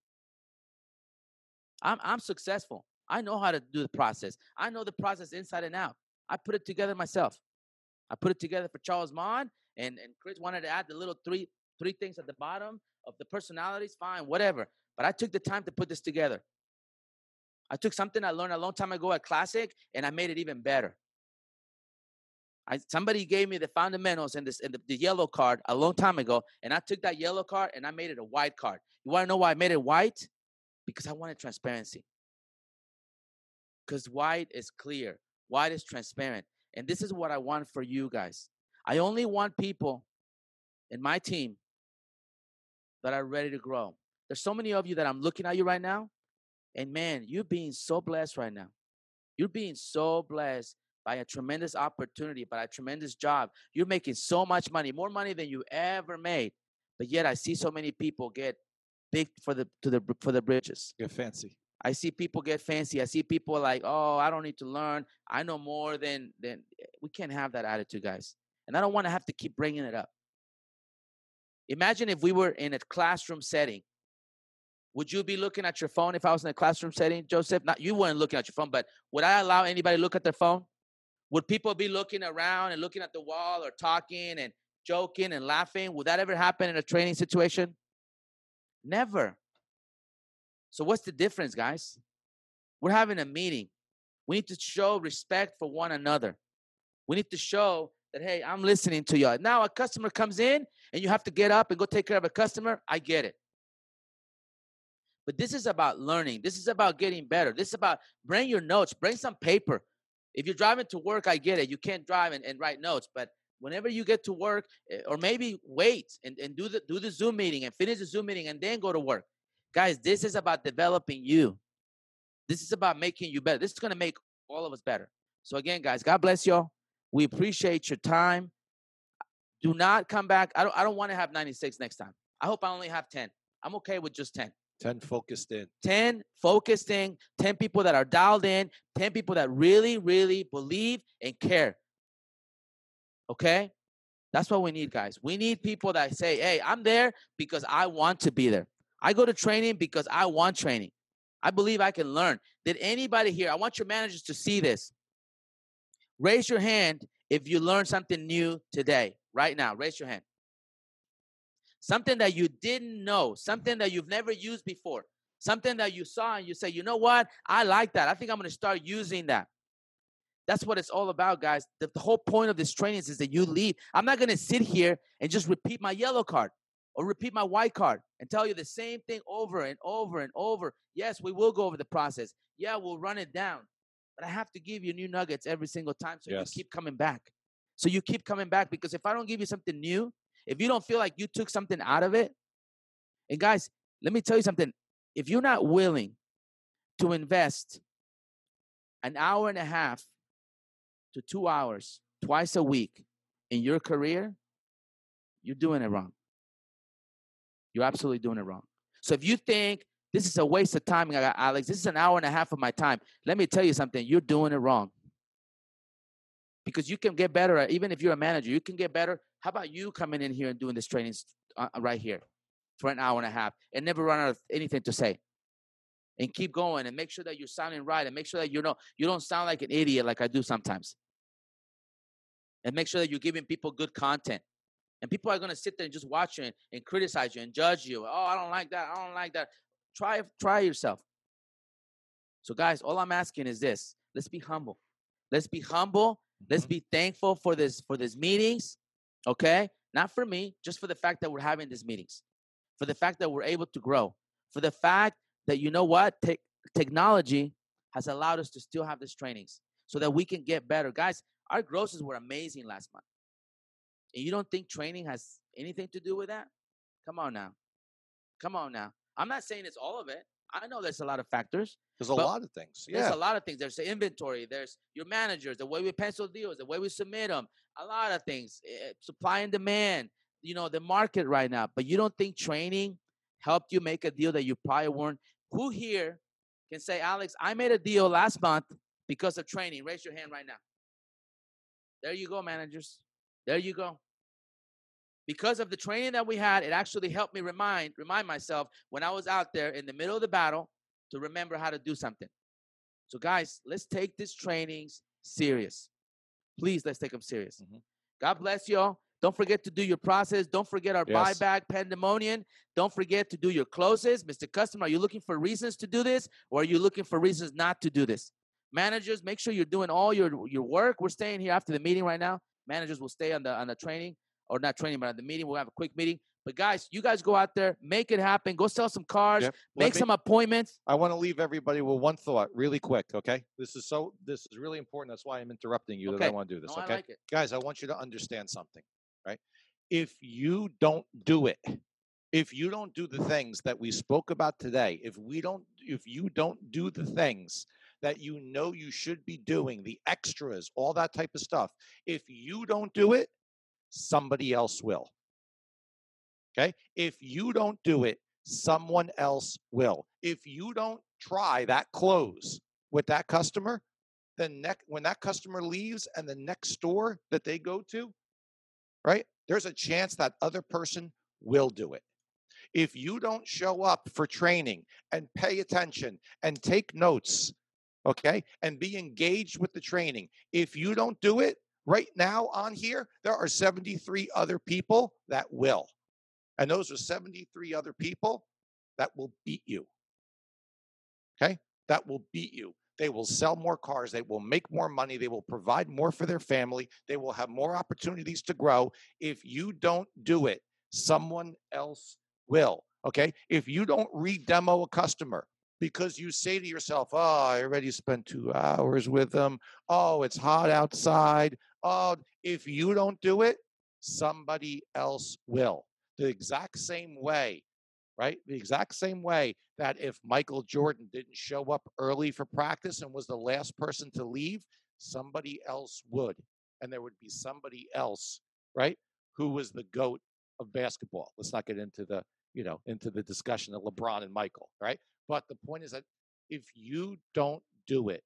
I'm I'm successful. I know how to do the process. I know the process inside and out. I put it together myself. I put it together for Charles Maund, and, and Chris wanted to add the little three three things at the bottom of the personalities, fine, whatever. But I took the time to put this together. I took something I learned a long time ago at Classic, and I made it even better. I, somebody gave me the fundamentals and, this, and the, the yellow card a long time ago, and I took that yellow card and I made it a white card. You want to know why I made it white? Because I wanted transparency. Because white is clear, white is transparent. And this is what I want for you guys. I only want people in my team that are ready to grow. There's so many of you that I'm looking at you right now, and man, you're being so blessed right now. You're being so blessed by a tremendous opportunity, by a tremendous job. You're making so much money, more money than you ever made. But yet I see so many people get big for the to the for the bridges. Get fancy. I see people get fancy. I see people like, oh, I don't need to learn. I know more than than. Eh, we can't have that attitude, guys. And I don't want to have to keep bringing it up. Imagine if we were in a classroom setting. Would you be looking at your phone if I was in a classroom setting, Joseph? Not you weren't looking at your phone, but would I allow anybody to look at their phone? Would people be looking around and looking at the wall or talking and joking and laughing? Would that ever happen in a training situation? Never. So, what's the difference, guys? We're having a meeting. We need to show respect for one another. We need to show that, hey, I'm listening to you. Now, a customer comes in and you have to get up and go take care of a customer. I get it. But this is about learning. This is about getting better. This is about bring your notes, bring some paper. If you're driving to work, I get it. You can't drive and, and write notes, but whenever you get to work, eh, or maybe wait and, and do the do the Zoom meeting and finish the Zoom meeting and then go to work. Guys, this is about developing you. This is about making you better. This is going to make all of us better. So, again, guys, God bless y'all. We appreciate your time. Do not come back. I don't, I don't want to have 96 next time. I hope I only have 10. I'm okay with just 10. 10 focused in. 10 focused in, 10 people that are dialed in, 10 people that really, really believe and care. Okay? That's what we need, guys. We need people that say, hey, I'm there because I want to be there. I go to training because I want training. I believe I can learn. Did anybody here? I want your managers to see this. Raise your hand if you learned something new today, right now. Raise your hand. Something that you didn't know, something that you've never used before, something that you saw and you say, you know what? I like that. I think I'm going to start using that. That's what it's all about, guys. The, the whole point of this training is, is that you leave. I'm not going to sit here and just repeat my yellow card or repeat my white card and tell you the same thing over and over and over. Yes, we will go over the process. Yeah, we'll run it down. But I have to give you new nuggets every single time so yes. you keep coming back. So you keep coming back because if I don't give you something new, if you don't feel like you took something out of it, and guys, let me tell you something. If you're not willing to invest an hour and a half to two hours twice a week in your career, you're doing it wrong. You're absolutely doing it wrong. So if you think this is a waste of time, I got Alex, this is an hour and a half of my time, let me tell you something, you're doing it wrong. Because you can get better, even if you're a manager, you can get better. How about you coming in here and doing this training uh, right here for an hour and a half and never run out of anything to say? And keep going and make sure that you're sounding right and make sure that you know you don't sound like an idiot like I do sometimes. And make sure that you're giving people good content And people are gonna sit there and just watch you and, and criticize you and judge you. Oh, I don't like that. I don't like that. Try try yourself. So, guys, all I'm asking is this: let's be humble. Let's be humble. Let's Mhm. be thankful for this for these meetings. Okay, not for me, just for the fact that we're having these meetings, for the fact that we're able to grow, for the fact that you know what, Tech technology has allowed us to still have these trainings, so that we can get better, guys. Our grosses were amazing last month, and you don't think training has anything to do with that? Come on now, come on now. I'm not saying it's all of it. I know there's a lot of factors. There's a lot of things. There's a lot of things. There's the inventory. There's your managers, the way we pencil deals, the way we submit them. A lot of things. eh, supply and demand. You know the market right now. But you don't think training helped you make a deal that you probably weren't? Who here can say, Alex, I made a deal last month because of training? Raise your hand right now. There you go, managers. There you go. Because of the training that we had, it actually helped me remind remind myself when I was out there in the middle of the battle to remember how to do something. So, guys, let's take these trainings serious. Please, let's take them serious. Mhm. God bless y'all. Don't forget to do your process. Don't forget our Yes. buyback pandemonium. Don't forget to do your closes. Mr. Customer, are you looking for reasons to do this or are you looking for reasons not to do this? Managers, make sure you're doing all your, your work. We're staying here after the meeting right now. Managers will stay on the on the training or not training, but at the meeting. We'll have a quick meeting. But guys, you guys go out there, make it happen. Go sell some cars, Yep. Make me- some appointments. I want to leave everybody with one thought really quick, okay? This is so this is really important. That's why I'm interrupting you that I want to do this, No, okay? I like. Guys, I want you to understand something, right? If you don't do it, if you don't do the things that we spoke about today, if we don't if you don't do the things that you know you should be doing, the extras, all that type of stuff, if you don't do it, somebody else will. Okay? If you don't do it, someone else will. If you don't try that close with that customer, then next when that customer leaves and the next store that they go to, right? There's a chance that other person will do it. If you don't show up for training and pay attention and take notes, okay, and be engaged with the training, if you don't do it right now on here, there are 73 other people that will. And those are 73 other people that will beat you. Okay? That will beat you. They will sell more cars. They will make more money. They will provide more for their family. They will have more opportunities to grow. If you don't do it, someone else will. Okay? If you don't re demo a customer because you say to yourself, oh, I already spent two hours with them. Oh, it's hot outside. Oh, if you don't do it, somebody else will the exact same way, right? The exact same way that if Michael Jordan didn't show up early for practice and was the last person to leave, somebody else would. And there would be somebody else, right, who was the GOAT of basketball. Let's not get into the, you know, into the discussion of LeBron and Michael, right? But the point is that if you don't do it,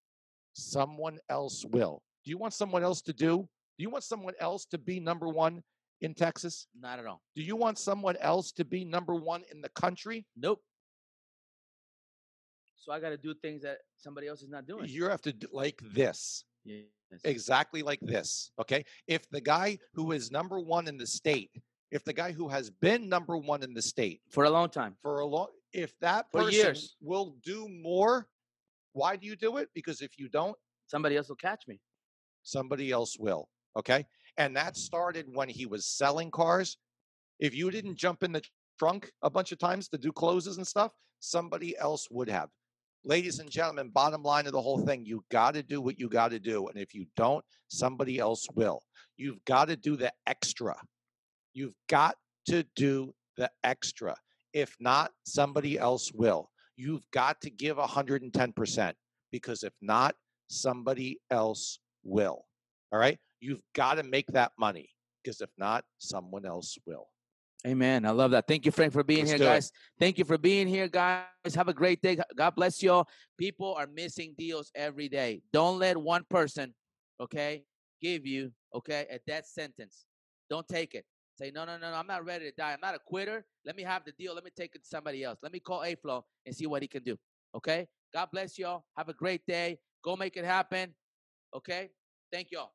someone else will. Do you want someone else to do? Do you want someone else to be number one in Texas? Not at all. Do you want someone else to be number one in the country? Nope. So I got to do things that somebody else is not doing. You have to do like this, Yes. exactly like this. Okay. If the guy who is number one in the state, if the guy who has been number one in the state For a long time. for a long, if that For person years. will do more, why do you do it? Because if you don't, Somebody else will catch me. somebody else will. Okay. And that started when he was selling cars. If you didn't jump in the trunk a bunch of times to do closes and stuff, somebody else would have. Ladies and gentlemen, bottom line of the whole thing, you got to do what you got to do. And if you don't, somebody else will. You've got to do the extra. You've got to do the extra. If not, somebody else will. You've got to give 110% because if not, somebody else will. All right? You've got to make that money because if not, someone else will. Amen. I love that. Thank you, Frank, for being Let's here, do it. guys. Thank you for being here, guys. Have a great day. God bless you all. People are missing deals every day. Don't let one person, okay, give you, okay, a death sentence. Don't take it. Say, no, no, no, no, I'm not ready to die. I'm not a quitter. Let me have the deal. Let me take it to somebody else. Let me call A-Flow and see what he can do. Okay? God bless y'all. Have a great day. Go make it happen. Okay? Thank y'all.